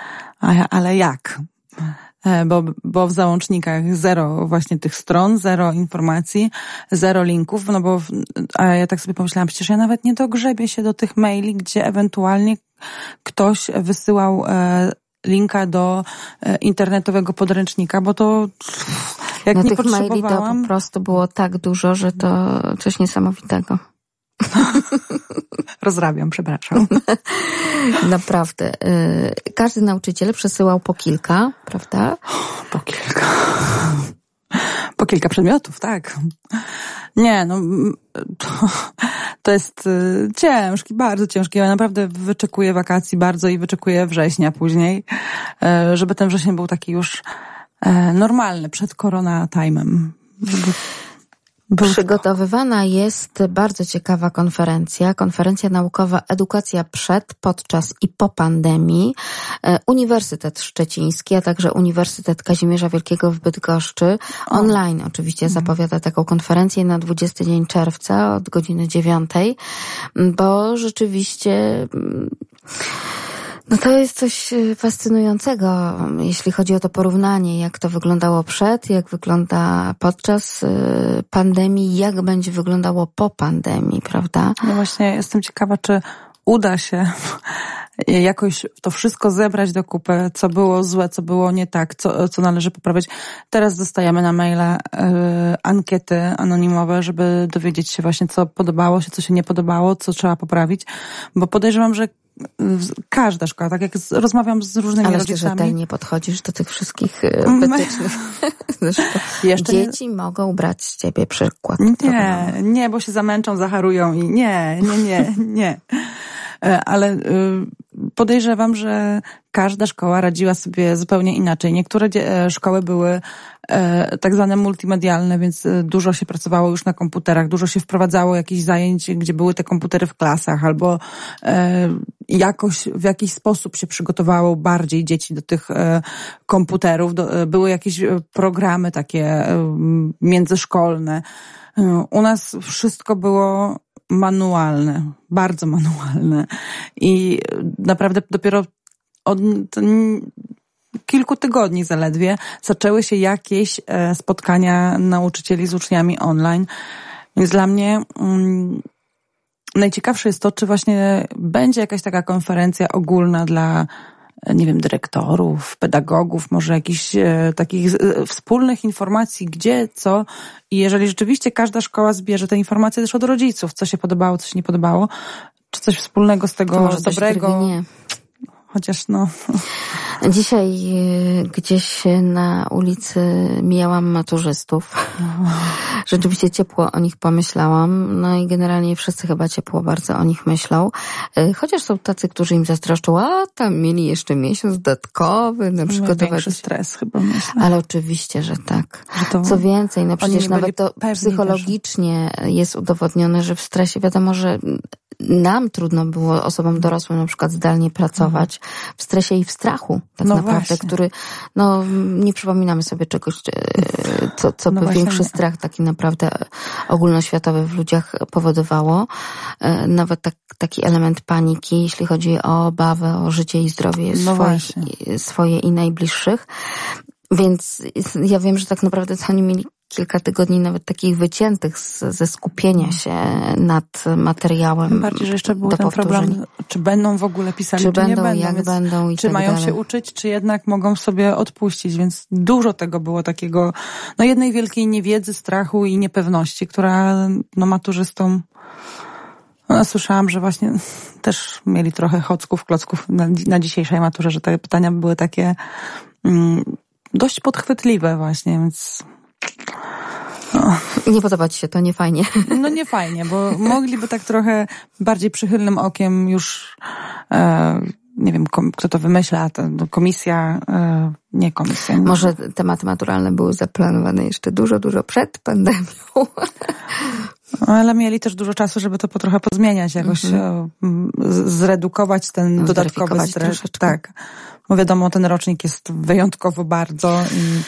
Ale jak? E, bo, bo w załącznikach zero właśnie tych stron, zero informacji, zero linków, no bo a ja tak sobie pomyślałam, przecież ja nawet nie dogrzebię się do tych maili, gdzie ewentualnie ktoś wysyłał e, linka do e, internetowego podręcznika, bo to jak no nie tych maili
to po prostu było tak dużo, że to coś niesamowitego.
Rozrabiam, przepraszam.
Naprawdę. Y, każdy nauczyciel przesyłał po kilka, prawda?
Po kilka. Po kilka przedmiotów, tak. Nie, no to, to jest y, ciężki, bardzo ciężki. Ja naprawdę wyczekuję wakacji bardzo i wyczekuję września później, y, żeby ten wrzesień był taki już normalny przed korona time'em.
Przygotowywana jest bardzo ciekawa konferencja, konferencja naukowa Edukacja przed, podczas i po pandemii. E, Uniwersytet Szczeciński, a także Uniwersytet Kazimierza Wielkiego w Bydgoszczy online oczywiście mhm. zapowiada taką konferencję na 20 dzień czerwca od godziny 9, bo rzeczywiście mm, no to jest coś e, fascynującego, jeśli chodzi o to porównanie, jak to wyglądało przed, jak wygląda podczas e, pandemii, jak będzie wyglądało po pandemii, prawda?
No właśnie, jestem ciekawa, czy uda się jakoś to wszystko zebrać do kupy, co było złe, co było nie tak, co, co należy poprawić. Teraz dostajemy na maile y, ankiety anonimowe, żeby dowiedzieć się właśnie, co podobało się, co się nie podobało, co trzeba poprawić, bo podejrzewam, że każda szkoła, tak jak z, rozmawiam z różnymi
Ale
rodzicami.
Ale rzetelnie podchodzisz do tych wszystkich e, wytycznych. Jeszcze dzieci nie... mogą brać z ciebie przykład.
Nie, nie, bo się zamęczą, zacharują i nie, nie, nie, nie. E, ale y, podejrzewam, że każda szkoła radziła sobie zupełnie inaczej. Niektóre e, szkoły były e, tak zwane multimedialne, więc dużo się pracowało już na komputerach, dużo się wprowadzało jakichś zajęć, gdzie były te komputery w klasach, albo jakoś w jakiś sposób się przygotowało bardziej dzieci do tych komputerów. Były jakieś programy takie międzyszkolne. U nas wszystko było manualne, bardzo manualne. I naprawdę dopiero od kilku tygodni zaledwie zaczęły się jakieś e, spotkania nauczycieli z uczniami online. Więc dla mnie um, najciekawsze jest to, czy właśnie będzie jakaś taka konferencja ogólna dla nie wiem, dyrektorów, pedagogów, może jakichś e, takich e, wspólnych informacji, gdzie, co. I jeżeli rzeczywiście każda szkoła zbierze te informacje też od rodziców, co się podobało, co się nie podobało, czy coś wspólnego z tego może dobrego. Chociaż no.
Dzisiaj e, gdzieś na ulicy mijałam maturzystów. Rzeczywiście ciepło o nich pomyślałam. No i generalnie wszyscy chyba ciepło bardzo o nich myślą. E, chociaż są tacy, którzy im zazdroszczą, a tam mieli jeszcze miesiąc dodatkowy na przygotować.
stres chyba myślę.
Ale oczywiście, że tak. Że to... Co więcej, no przecież nawet to psychologicznie też. jest udowodnione, że w stresie wiadomo, że nam trudno było osobom dorosłym na przykład zdalnie pracować w stresie i w strachu, tak no naprawdę, właśnie. który, no, nie przypominamy sobie czegoś, e, co, co no by większy strach taki naprawdę ogólnoświatowy w ludziach powodowało. E, nawet tak, taki element paniki, jeśli chodzi o obawę o życie i zdrowie no swoich, swoje i najbliższych. Więc ja wiem, że tak naprawdę to oni mieli kilka tygodni nawet takich wyciętych z, ze skupienia się nad materiałem. Tym
bardziej, że jeszcze był ten problem, czy będą w ogóle pisali, czy, czy będą, nie będą. Jak będą i czy tak mają dalej. się uczyć, czy jednak mogą sobie odpuścić, więc dużo tego było takiego, no jednej wielkiej niewiedzy, strachu i niepewności, która no maturzystom no, słyszałam, że właśnie też mieli trochę chocków, klocków na, na dzisiejszej maturze, że te pytania były takie mm, dość podchwytliwe właśnie, więc
no. Nie podoba ci się to, nie fajnie.
No nie fajnie, bo mogliby tak trochę bardziej przychylnym okiem już e, nie wiem, kto to wymyśla, to komisja, e, nie komisja. Nie.
Może tematy maturalne były zaplanowane jeszcze dużo, dużo przed pandemią.
Ale mieli też dużo czasu, żeby to po trochę pozmieniać, jakoś mm -hmm. zredukować ten dodatkowy stres. Tak. Bo wiadomo, ten rocznik jest wyjątkowo bardzo. I...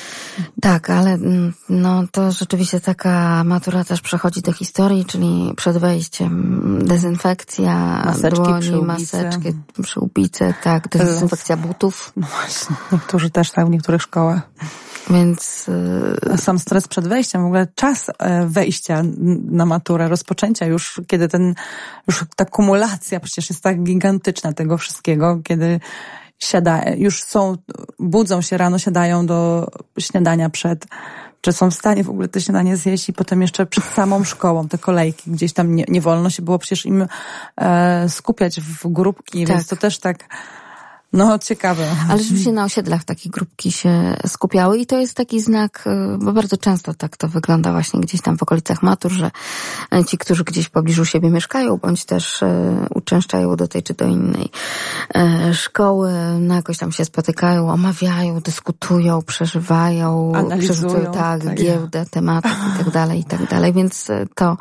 Tak, ale mm, no to rzeczywiście taka matura też przechodzi do historii, czyli przed wejściem dezynfekcja maseczki, dłoni, przyłbice. maseczki, przyłbice, tak, dezynfekcja butów.
No właśnie, niektórzy też tak w niektórych szkołach.
Więc
yy... sam stres przed wejściem, w ogóle czas e, wejścia na maturę, rozpoczęcia już, kiedy ten, już ta kumulacja przecież jest tak gigantyczna tego wszystkiego, kiedy siada, już są, budzą się rano, siadają do śniadania przed, czy są w stanie w ogóle te śniadanie zjeść i potem jeszcze przed samą szkołą te kolejki gdzieś tam nie, nie wolno się było przecież im e, skupiać w grupki, tak. więc to też tak no, ciekawe.
Ale rzeczywiście na osiedlach takie grupki się skupiały i to jest taki znak, e, bo bardzo często tak to wygląda właśnie gdzieś tam w okolicach matur, że ci, którzy gdzieś w pobliżu siebie mieszkają, bądź też e, uczęszczają do tej czy do innej szkoły, no jakoś tam się spotykają, omawiają, dyskutują, przeżywają,
analizują,
tak, tak, giełdę tematów i tak dalej, i tak dalej, więc to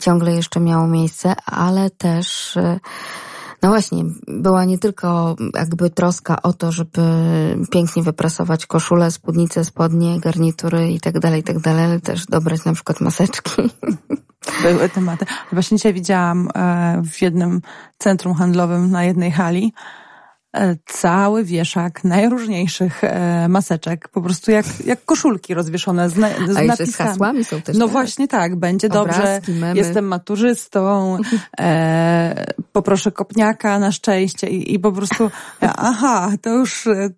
ciągle jeszcze miało miejsce, ale też no właśnie, była nie tylko jakby troska o to, żeby pięknie wyprasować koszulę, spódnicę, spodnie, garnitury i tak dalej, tak dalej, ale też dobrać na przykład maseczki.
Były tematy. Właśnie dzisiaj widziałam e, w jednym centrum handlowym na jednej hali cały wieszak najróżniejszych e, maseczek, po prostu jak, jak koszulki rozwieszone z, na, z
A
napisami.
z hasłami są też.
No
tak?
właśnie tak, będzie
Obrazki,
dobrze,
memy.
jestem maturzystą, e, poproszę kopniaka na szczęście i, i po prostu, aha, to już, e,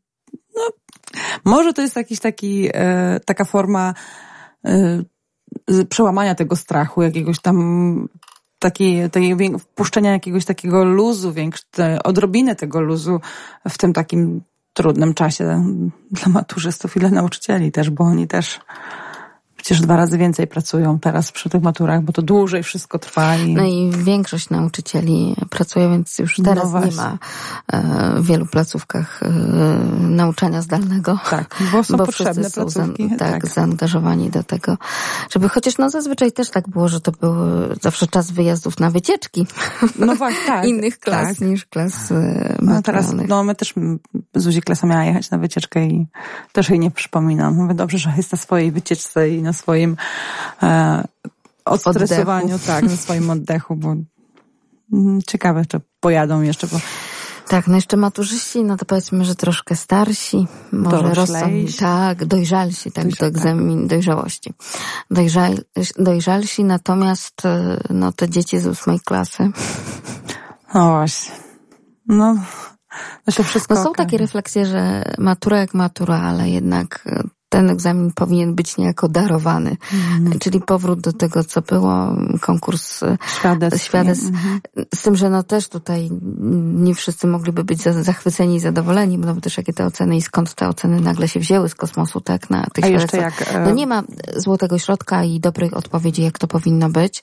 no, może to jest jakiś taki, e, taka forma e, przełamania tego strachu, jakiegoś tam takiej, tej wpuszczenia jakiegoś takiego luzu, większe, odrobiny tego luzu w tym takim trudnym czasie dla maturzystów i dla nauczycieli też, bo oni też przecież dwa razy więcej pracują teraz przy tych maturach, bo to dłużej wszystko trwa. I...
No i większość nauczycieli pracuje, więc już
No
teraz
właśnie.
nie ma e, w wielu placówkach e, nauczania zdalnego.
Tak, bo są
bo
potrzebne
wszyscy są za,
placówki.
tak,
tak.
zaangażowani do tego, żeby chociaż no zazwyczaj też tak było, że to był zawsze czas wyjazdów na wycieczki
No właśnie, tak.
innych klas
tak.
niż klas e,
No teraz,
maturalnych.
no my też, Zuzi Klesa miała jechać na wycieczkę i też jej nie przypominam. Mówię, dobrze, że jest na swojej wycieczce i na swoim e, odstresowaniu,
Oddechu.
tak, na swoim oddechu, bo mm, ciekawe, czy pojadą jeszcze, bo
Tak, no jeszcze maturzyści, no to powiedzmy, że troszkę starsi, może rozsądni, tak, dojrzalsi, tak,
Dojrza-
do egzamin dojrzałości. Dojrzal, dojrzalsi, natomiast e, no te dzieci z ósmej klasy,
no właśnie. No, to się wszystko
no są
okaże.
takie refleksje, że matura jak matura, ale jednak e, ten egzamin powinien być niejako darowany.
Mhm.
Czyli powrót do tego, co było, konkurs e,
Świadectw.
świadectw.
Mhm.
Z tym, że no też tutaj nie wszyscy mogliby być za- zachwyceni i zadowoleni, no bo też jakie te oceny i skąd te oceny nagle się wzięły z kosmosu, tak, na tych
A jeszcze jak... e,
No nie ma złotego środka i dobrych odpowiedzi, jak to powinno być.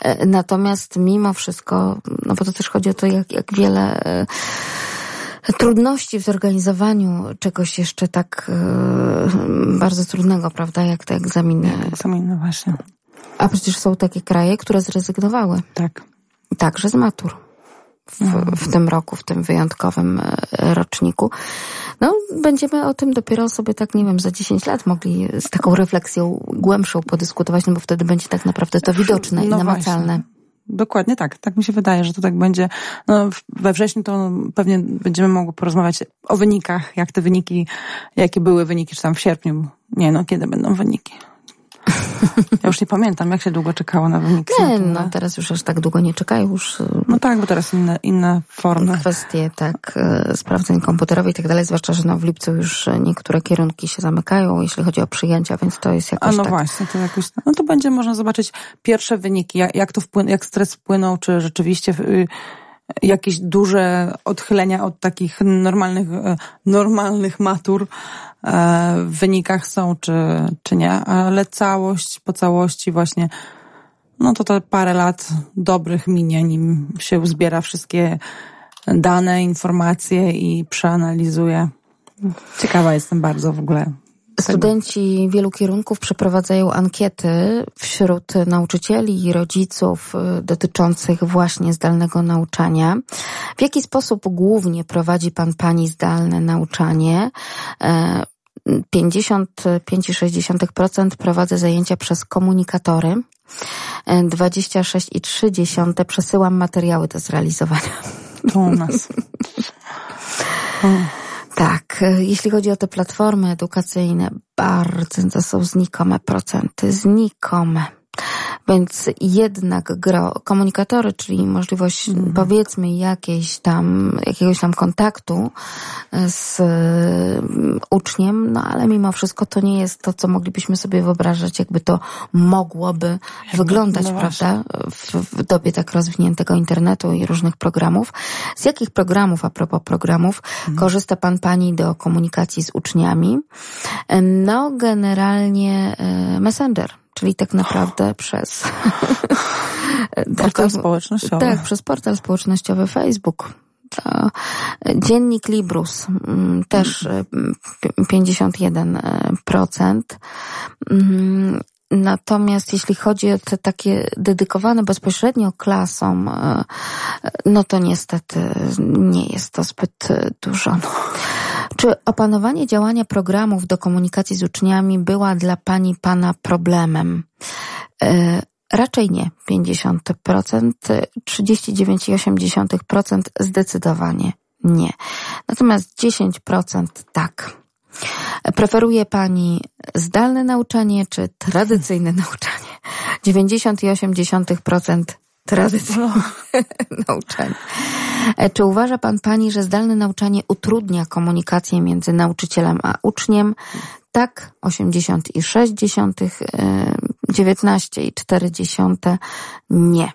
E, Natomiast mimo wszystko, no bo to też chodzi o to, jak, jak wiele trudności w zorganizowaniu czegoś jeszcze tak e, bardzo trudnego, prawda, jak te egzaminy.
Egzamin, no właśnie.
A przecież są takie kraje, które zrezygnowały
Tak.
także z matur w, w tym roku, w tym wyjątkowym e, roczniku. No, będziemy o tym dopiero sobie tak, nie wiem, za 10 lat mogli z taką refleksją głębszą podyskutować, no bo wtedy będzie tak naprawdę to widoczne i
No
namacalne.
właśnie. Dokładnie tak. Tak mi się wydaje, że to tak będzie. No, we wrześniu to pewnie będziemy mogli porozmawiać o wynikach, jak te wyniki, jakie były wyniki, czy tam w sierpniu. Nie no, kiedy będą wyniki? Ja już nie pamiętam, jak się długo czekało na wyniki. z
Nie,
matury.
no teraz już aż tak długo nie czekają, już e,
No tak, bo teraz inne, inne formy.
kwestie tak e, sprawdzeń komputerowych i tak dalej, zwłaszcza, że no w lipcu już e, niektóre kierunki się zamykają, jeśli chodzi o przyjęcia, więc to jest
A
jakoś
no
tak.
właśnie, to jakoś, no to będzie można zobaczyć pierwsze wyniki, jak, jak to wpłyn, jak stres wpłynął, czy rzeczywiście y, jakieś duże odchylenia od takich normalnych, e, normalnych matur e, w wynikach są, czy, czy nie, ale całość, po całości właśnie, no to to parę lat dobrych minie, nim się uzbiera wszystkie dane, informacje i przeanalizuje. Ciekawa jestem bardzo w ogóle.
Studenci wielu kierunków przeprowadzają ankiety wśród nauczycieli i rodziców y, dotyczących właśnie zdalnego nauczania. W jaki sposób głównie prowadzi pan pani zdalne nauczanie? E, 55,6% prowadzę zajęcia przez komunikatory. E, 26,3% przesyłam materiały do zrealizowania.
To u nas.
Tak, e, jeśli chodzi o te platformy edukacyjne, bardzo to są znikome procenty, znikome. Więc jednak gro, komunikatory, czyli możliwość mhm. powiedzmy jakiejś tam, jakiegoś tam kontaktu z uczniem, no ale mimo wszystko to nie jest to, co moglibyśmy sobie wyobrażać, jakby to mogłoby wyglądać, no prawda, w, w dobie tak rozwiniętego internetu i różnych programów. Z jakich programów, a propos programów, mhm. korzysta Pan Pani do komunikacji z uczniami? No, generalnie e, Messenger czyli tak naprawdę przez
portal społecznościowy.
Tak, przez portal społecznościowy Facebook. To dziennik Librus mm, też 51%. Mm, natomiast jeśli chodzi o te takie dedykowane bezpośrednio klasom, e, no to niestety nie jest to zbyt dużo. Czy opanowanie działania programów do komunikacji z uczniami była dla Pani Pana problemem? E, raczej nie. 50%, 39,8% zdecydowanie nie. Natomiast 10% tak. Preferuje Pani zdalne nauczanie czy tradycyjne nauczanie? 90,8% tradycyjne nauczanie. E, czy uważa pan pani, że zdalne nauczanie utrudnia komunikację między nauczycielem a uczniem? Tak, 80,6, 19,4 e, nie.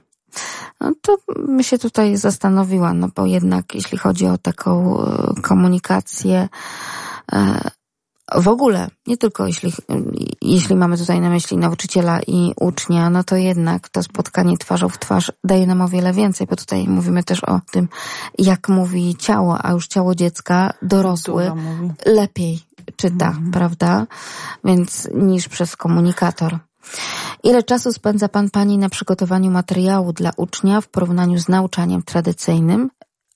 No to my się tutaj zastanowiła, no bo jednak jeśli chodzi o taką e, komunikację, w ogóle, nie tylko jeśli, jeśli mamy tutaj na myśli nauczyciela i ucznia, no to jednak to spotkanie twarzą w twarz daje nam o wiele więcej, bo tutaj mówimy też o tym, jak mówi ciało, a już ciało dziecka, dorosły, lepiej czyta, mhm. prawda? Więc niż przez komunikator. Ile czasu spędza Pan Pani na przygotowaniu materiału dla ucznia w porównaniu z nauczaniem tradycyjnym?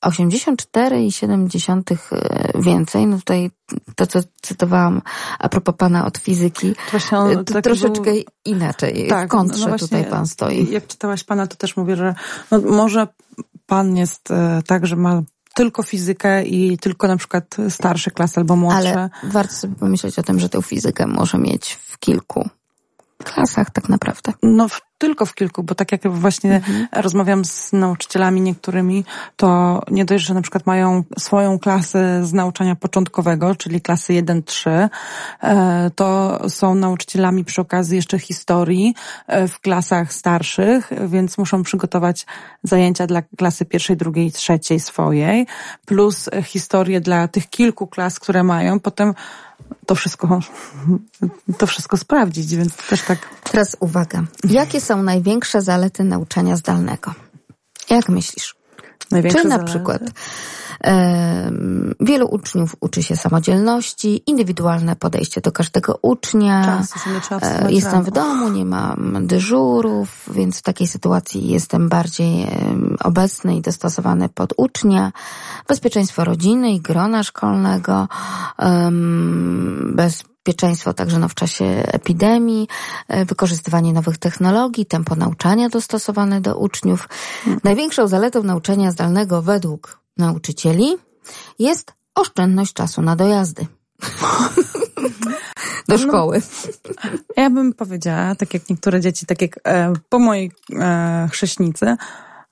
84,7 e, więcej. No tutaj to, co cytowałam a propos pana od fizyki, on, to troszeczkę był... inaczej. Tak, w kontrze no właśnie, tutaj pan stoi.
Jak czytałaś pana, to też mówię, że no może pan jest e, tak, że ma tylko fizykę i tylko na przykład starsze klasy albo młodsze.
Ale warto sobie pomyśleć o tym, że tę fizykę może mieć w kilku klasach tak naprawdę.
No w, tylko w kilku, bo tak jak właśnie mhm. rozmawiam z nauczycielami niektórymi, to nie dość, że na przykład mają swoją klasę z nauczania początkowego, czyli klasy 1-3, e, to są nauczycielami przy okazji jeszcze historii e, w klasach starszych, więc muszą przygotować zajęcia dla klasy pierwszej, drugiej, trzeciej swojej, plus historię dla tych kilku klas, które mają. Potem to wszystko, to wszystko sprawdzić, więc też tak.
Teraz uwaga. Jakie są największe zalety nauczania zdalnego? Jak myślisz? Największe Czy na zalety? przykład Wielu uczniów uczy się samodzielności, indywidualne podejście do każdego ucznia. E, jestem w domu, nie mam dyżurów, więc w takiej sytuacji jestem bardziej obecny i dostosowany pod ucznia. Bezpieczeństwo rodziny i grona szkolnego, bezpieczeństwo także no, w czasie epidemii, e, wykorzystywanie nowych technologii, tempo nauczania dostosowane do uczniów. Mhm. Największą zaletą nauczania zdalnego według nauczycieli jest oszczędność czasu na dojazdy. Do no, szkoły.
No, ja bym powiedziała, tak jak niektóre dzieci, tak jak e, po mojej e, chrześnicy,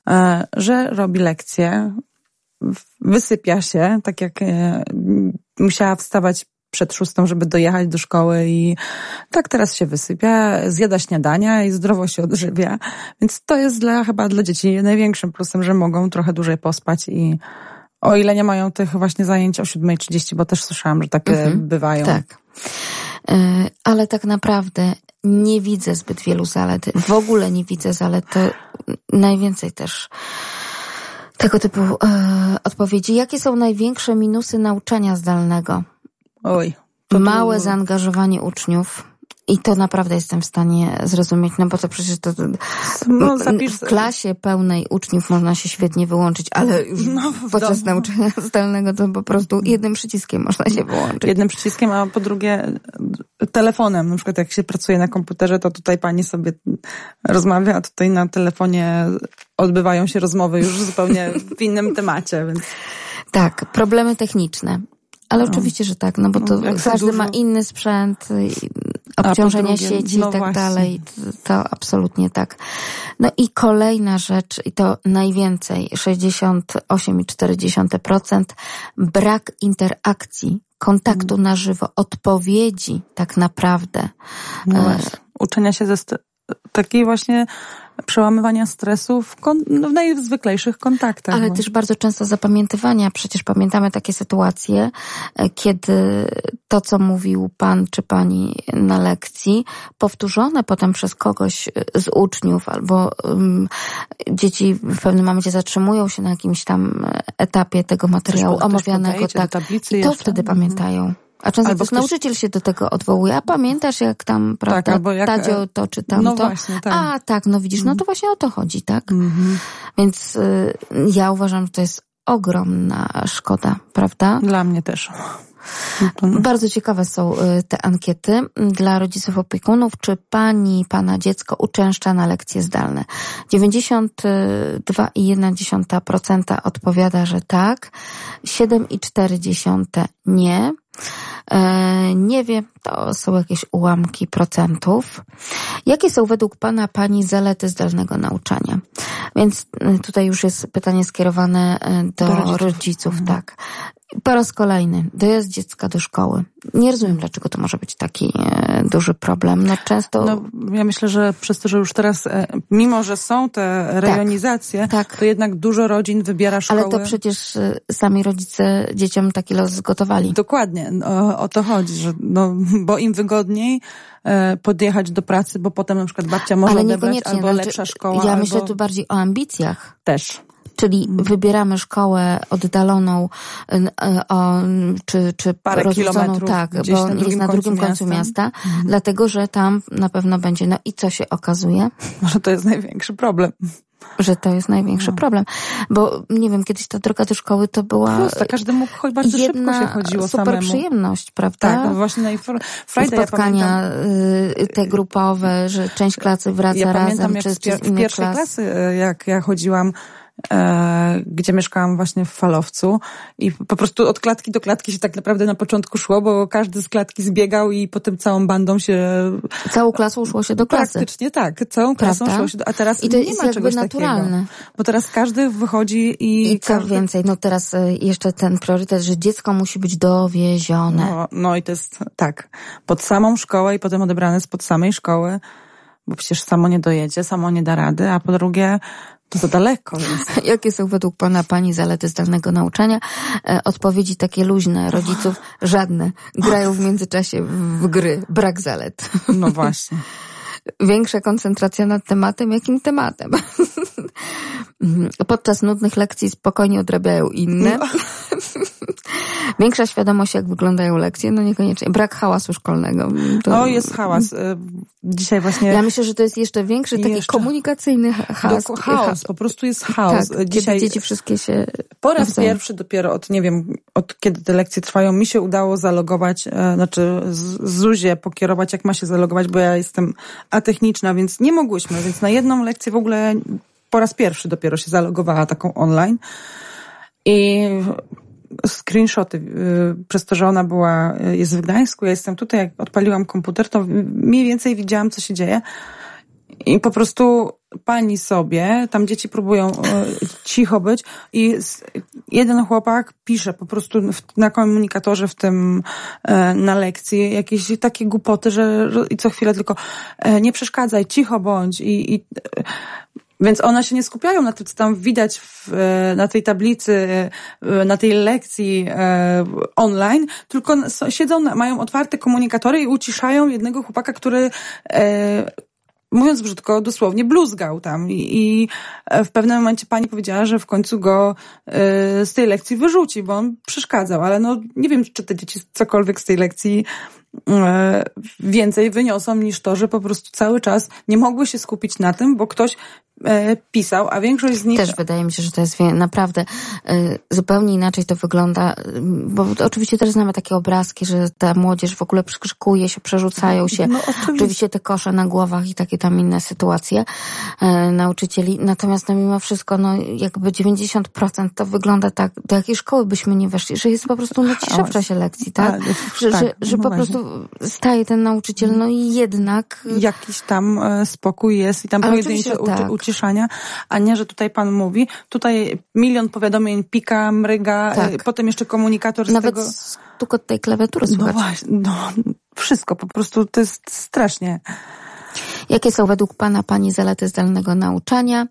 e, że robi lekcje, wysypia się, tak jak e, musiała wstawać przed szóstą, żeby dojechać do szkoły i tak teraz się wysypia, zjada śniadania i zdrowo się odżywia. Więc to jest dla, chyba dla dzieci największym plusem, że mogą trochę dłużej pospać i o ile nie mają tych właśnie zajęć o 7.30, bo też słyszałam, że takie mhm, bywają.
Tak. E, ale tak naprawdę nie widzę zbyt wielu zalet. W ogóle nie widzę zalet. To najwięcej też tego typu e, odpowiedzi. Jakie są największe minusy nauczania zdalnego?
Oj.
Małe zaangażowanie uczniów. I to naprawdę jestem w stanie zrozumieć, no bo to przecież to, no, w klasie pełnej uczniów można się świetnie wyłączyć, ale już no, podczas domu. nauczania zdalnego to po prostu jednym przyciskiem można się wyłączyć.
Jednym przyciskiem, a po drugie telefonem. Na przykład jak się pracuje na komputerze, to tutaj pani sobie rozmawia, a tutaj na telefonie odbywają się rozmowy już zupełnie w innym temacie. Więc...
Tak, problemy techniczne. Ale no. oczywiście, że tak, no bo to no, każdy dużo... ma inny sprzęt. obciążenia
drugie,
sieci
no
i tak
właśnie.
dalej. To, absolutnie tak. No i kolejna rzecz, i to najwięcej, 68,4%, brak interakcji, kontaktu na żywo, odpowiedzi tak naprawdę.
No
E,
właśnie. Uczenia się ze takiej właśnie przełamywania stresu w, kon- no, w najzwyklejszych kontaktach.
Ale
bo-
też bardzo często zapamiętywania. Przecież pamiętamy takie sytuacje, e, kiedy to, co mówił pan czy pani na lekcji, powtórzone potem przez kogoś e, z uczniów, albo um, dzieci w pewnym momencie zatrzymują się na jakimś tam e, etapie tego materiału omawianego. Tak. I to
jeszcze.
wtedy
Mhm.
pamiętają. A często
Albo
też
ktoś-
nauczyciel się do tego odwołuje. A pamiętasz, jak tam, prawda,
albo jak,
Tadzio to czy tamto?
no właśnie, tak.
A, tak, no widzisz, no to właśnie o to chodzi, tak?
Mhm.
Więc y, ja uważam, że to jest ogromna szkoda, prawda?
Dla mnie też. No
Bardzo ciekawe są y, te ankiety dla rodziców opiekunów. Czy pani, pana dziecko uczęszcza na lekcje zdalne? 92,1% odpowiada, że tak. 7,4% nie. E, Nie wie, to są jakieś ułamki procentów. Jakie są według Pana, Pani zalety zdalnego nauczania? Więc y, tutaj już jest pytanie skierowane y, do,
Do rodziców.
rodziców, tak. Po raz kolejny, dojazd dziecka do szkoły. Nie rozumiem, dlaczego to może być taki e, duży problem. No często...
No, ja myślę, że przez to, że już teraz, e, mimo że są te rejonizacje,
tak.
to jednak dużo rodzin wybiera szkoły.
ale to przecież y, sami rodzice dzieciom taki los zgotowali.
Dokładnie, o, o to chodzi, że no, bo im wygodniej e, podjechać do pracy, bo potem na przykład babcia może
ale
odebrać, albo
znaczy,
lepsza szkoła,
Ja
albo
myślę tu bardziej o ambicjach.
też.
Czyli wybieramy szkołę oddaloną y, y, o, czy, czy
Parę kilometrów
tak, bo
na
jest na drugim
końcu
końcu miasta.
Mhm.
dlatego że tam na pewno będzie. No i co się okazuje?
Może to jest największy problem.
Że to jest największy
No.
problem. Bo nie wiem, kiedyś ta droga do szkoły to była
Prosta, każdy mógł, choć bardzo szybko się chodziło
super
samemu.
przyjemność, prawda?
Tak, no właśnie na fr- Friday ja
Spotkania
pamiętam,
y, te grupowe, że część klasy wraca
ja pamiętam
razem,
jak
czy,
z, pier-
z
w
innych
pierwszej
klas.
klasy, e, jak ja chodziłam, e, gdzie mieszkałam właśnie w Falowcu i po prostu od klatki do klatki się tak naprawdę na początku szło, bo każdy z klatki zbiegał i potem całą bandą się
Całą klasą szło się do klasy.
Praktycznie tak, całą klasą
Prawda?
szło się do, a teraz
I to
nie
jest
ma
jakby
czegoś
naturalne.
takiego. Bo teraz każdy wychodzi i,
I co
każdy,
więcej, no teraz y, jeszcze ten priorytet, że dziecko musi być dowiezione.
No, no i to jest tak, pod samą szkołę i potem odebrane spod samej szkoły, bo przecież samo nie dojedzie, samo nie da rady, a po drugie to za daleko jest.
Jakie są według Pana Pani zalety zdalnego nauczania? E, Odpowiedzi takie luźne rodziców, żadne. Grają w międzyczasie w w gry. Brak zalet.
No właśnie.
Większa koncentracja nad tematem, jakim tematem? Podczas nudnych lekcji spokojnie odrabiają inne. Większa świadomość, jak wyglądają lekcje, no niekoniecznie. Brak hałasu szkolnego. To...
No jest hałas. Y, Dzisiaj właśnie
Ja myślę, że to jest jeszcze większy taki
Jeszcze-
komunikacyjny ha- chaos.
Doko- chaos, po prostu jest chaos.
Tak,
Dzisiaj
dzieci wszystkie się...
po raz
nawzajem.
pierwszy dopiero od, nie wiem, od kiedy te lekcje trwają, mi się udało zalogować, e, znaczy Zuzie pokierować, jak ma się zalogować, bo ja jestem atechniczna, więc nie mogłyśmy, więc na jedną lekcję w ogóle po raz pierwszy dopiero się zalogowała taką online. I screenshoty, y, przez to, że ona była, y, jest w Gdańsku, ja jestem tutaj, jak odpaliłam komputer, to mniej więcej widziałam, co się dzieje. I po prostu pani sobie, tam dzieci próbują e, cicho być i jeden chłopak pisze po prostu na komunikatorze w tym, na lekcji jakieś takie głupoty, że, i co chwilę tylko nie przeszkadzaj, cicho bądź i, i więc one się nie skupiają na tym, co tam widać w, e, na tej tablicy, e, na tej lekcji e, online, tylko siedzą, mają otwarte komunikatory i uciszają jednego chłopaka, który e, mówiąc brzydko, dosłownie bluzgał tam. I, w pewnym momencie pani powiedziała, że w końcu go z tej lekcji wyrzuci, bo on przeszkadzał, ale no nie wiem, czy te dzieci cokolwiek z tej lekcji więcej wyniosą niż to, że po prostu cały czas nie mogły się skupić na tym, bo ktoś e, pisał, a większość z nich...
Też wydaje mi się, że to jest naprawdę y, zupełnie inaczej to wygląda, bo oczywiście też znamy takie obrazki, że ta młodzież w ogóle przykrzykuje się, przerzucają się. No, oczywiście. oczywiście te kosze na głowach i takie tam inne sytuacje y, nauczycieli. Natomiast no, mimo wszystko, no jakby 90% to wygląda tak, do jakiej szkoły byśmy nie weszli, że jest po prostu no, cisza w czasie lekcji, tak? Że, tak, że, że po prostu staje ten nauczyciel, no i jednak...
Jakiś tam e, spokój jest i tam pojedyncze tak. Uciszania, a nie, że tutaj pan mówi, tutaj milion powiadomień pika, mryga, e, tak. potem jeszcze komunikator
Nawet
z
tego... Nawet tej klawiatury
No właśnie, no, wszystko, po prostu to jest strasznie.
Jakie są według Pana, Pani zalety zdalnego nauczania?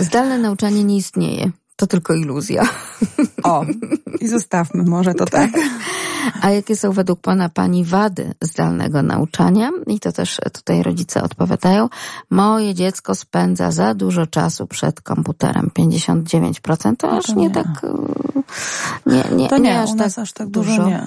Zdalne nauczanie nie istnieje. To tylko iluzja.
O, i zostawmy może to tak. tak.
A jakie są według Pana Pani wady zdalnego nauczania? I to też tutaj rodzice odpowiadają. Moje dziecko spędza za dużo czasu przed komputerem. 59% to no aż nie, nie tak... Nie, nie,
to nie,
nie
aż, tak aż tak dużo. dużo. Nie.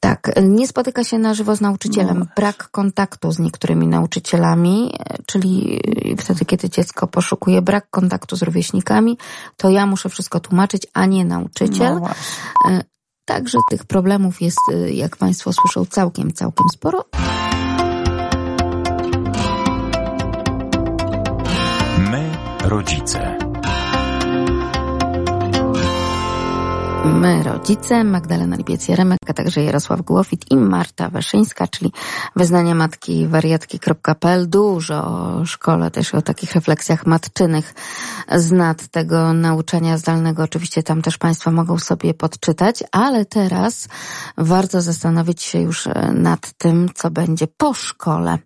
Tak, nie spotyka się na żywo z nauczycielem. No. Brak kontaktu z niektórymi nauczycielami, czyli wtedy, kiedy dziecko poszukuje brak kontaktu z rówieśnikami, to ja muszę wszystko tłumaczyć, a nie nauczyciel. No Także tych problemów jest, y, jak Państwo słyszą, całkiem, całkiem sporo.
My, rodzice.
My, rodzice, Magdalena Lipiec-Jaremek, a także Jarosław Głowit i Marta Weszyńska, czyli wyznania matki wariatki.pl. Dużo o szkole, też o takich refleksjach matczynych z nad tego nauczania zdalnego. Oczywiście tam też Państwo mogą sobie podczytać, ale teraz warto zastanowić się już nad tym, co będzie po szkole.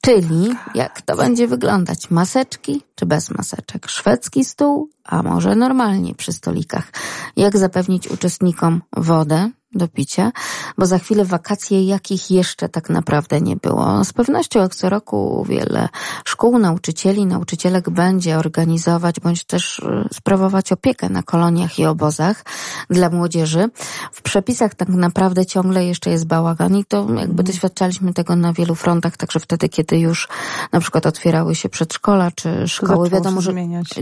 Czyli jak to będzie wyglądać? Maseczki czy bez maseczek? Szwedzki stół, a może normalnie przy stolikach? Jak zapewnić uczestnikom wodę? Do picia, bo za chwilę wakacje, jakich jeszcze tak naprawdę nie było. Z pewnością jak co roku wiele szkół, nauczycieli, nauczycielek będzie organizować bądź też y, sprawować opiekę na koloniach i obozach dla młodzieży. W przepisach tak naprawdę ciągle jeszcze jest bałagan i to jakby mhm. doświadczaliśmy tego na wielu frontach, także wtedy, kiedy już na przykład otwierały się przedszkola czy szkoły, wiadomo, że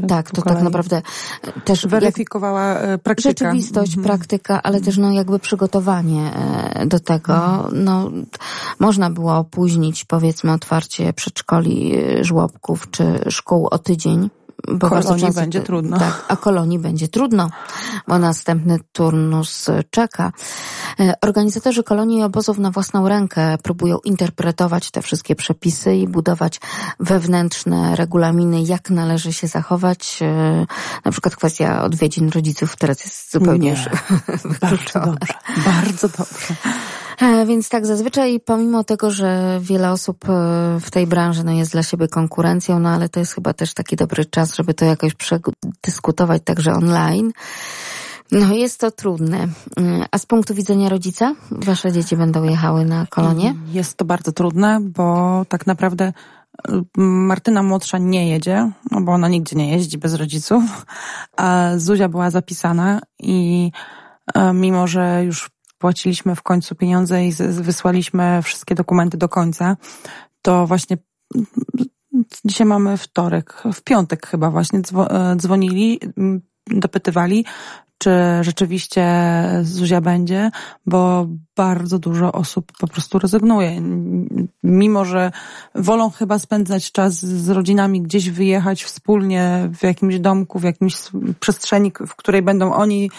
tak, to tak naprawdę też
weryfikowała jak, praktyka.
Rzeczywistość, mhm. praktyka, ale też no jakby przy przygotowanie e, do tego. No, można było opóźnić powiedzmy otwarcie przedszkoli, e, żłobków czy szkół o tydzień
bo kolonii będzie trudno.
Tak, a kolonii będzie trudno, bo następny turnus czeka. E, organizatorzy kolonii i obozów na własną rękę próbują interpretować te wszystkie przepisy i budować wewnętrzne regulaminy, jak należy się zachować. E, na przykład kwestia odwiedzin rodziców teraz jest zupełnie już
Bardzo dobrze. Bardzo dobrze.
E, więc tak, zazwyczaj pomimo tego, że wiele osób w tej branży no, jest dla siebie konkurencją, no ale to jest chyba też taki dobry czas, żeby to jakoś przedyskutować także online. No jest to trudne. A z punktu widzenia rodzica, wasze dzieci będą jechały na kolonie?
Jest to bardzo trudne, bo tak naprawdę Martyna młodsza nie jedzie, no bo ona nigdzie nie jeździ bez rodziców, a Zuzia była zapisana i mimo, że już płaciliśmy w końcu pieniądze i wysłaliśmy wszystkie dokumenty do końca, to właśnie dzisiaj mamy wtorek, w piątek chyba właśnie y, dzwonili, dopytywali, czy rzeczywiście Zuzia będzie, bo bardzo dużo osób po prostu rezygnuje. Mimo, że wolą chyba spędzać czas z rodzinami, gdzieś wyjechać wspólnie w jakimś domku, w jakimś przestrzeni, w której będą oni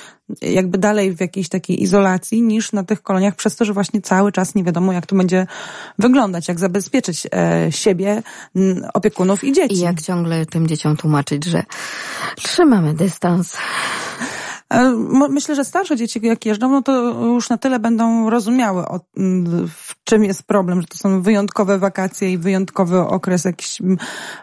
jakby dalej w jakiejś takiej izolacji, niż na tych koloniach, przez to, że właśnie cały czas nie wiadomo, jak to będzie wyglądać, jak zabezpieczyć e, siebie, opiekunów i dzieci.
I jak ciągle tym dzieciom tłumaczyć, że trzymamy dystans.
E, myślę, że starsze dzieci jak jeżdżą, no to już na tyle będą rozumiały, o, w czym jest problem, że to są wyjątkowe wakacje i wyjątkowy okres, jakiś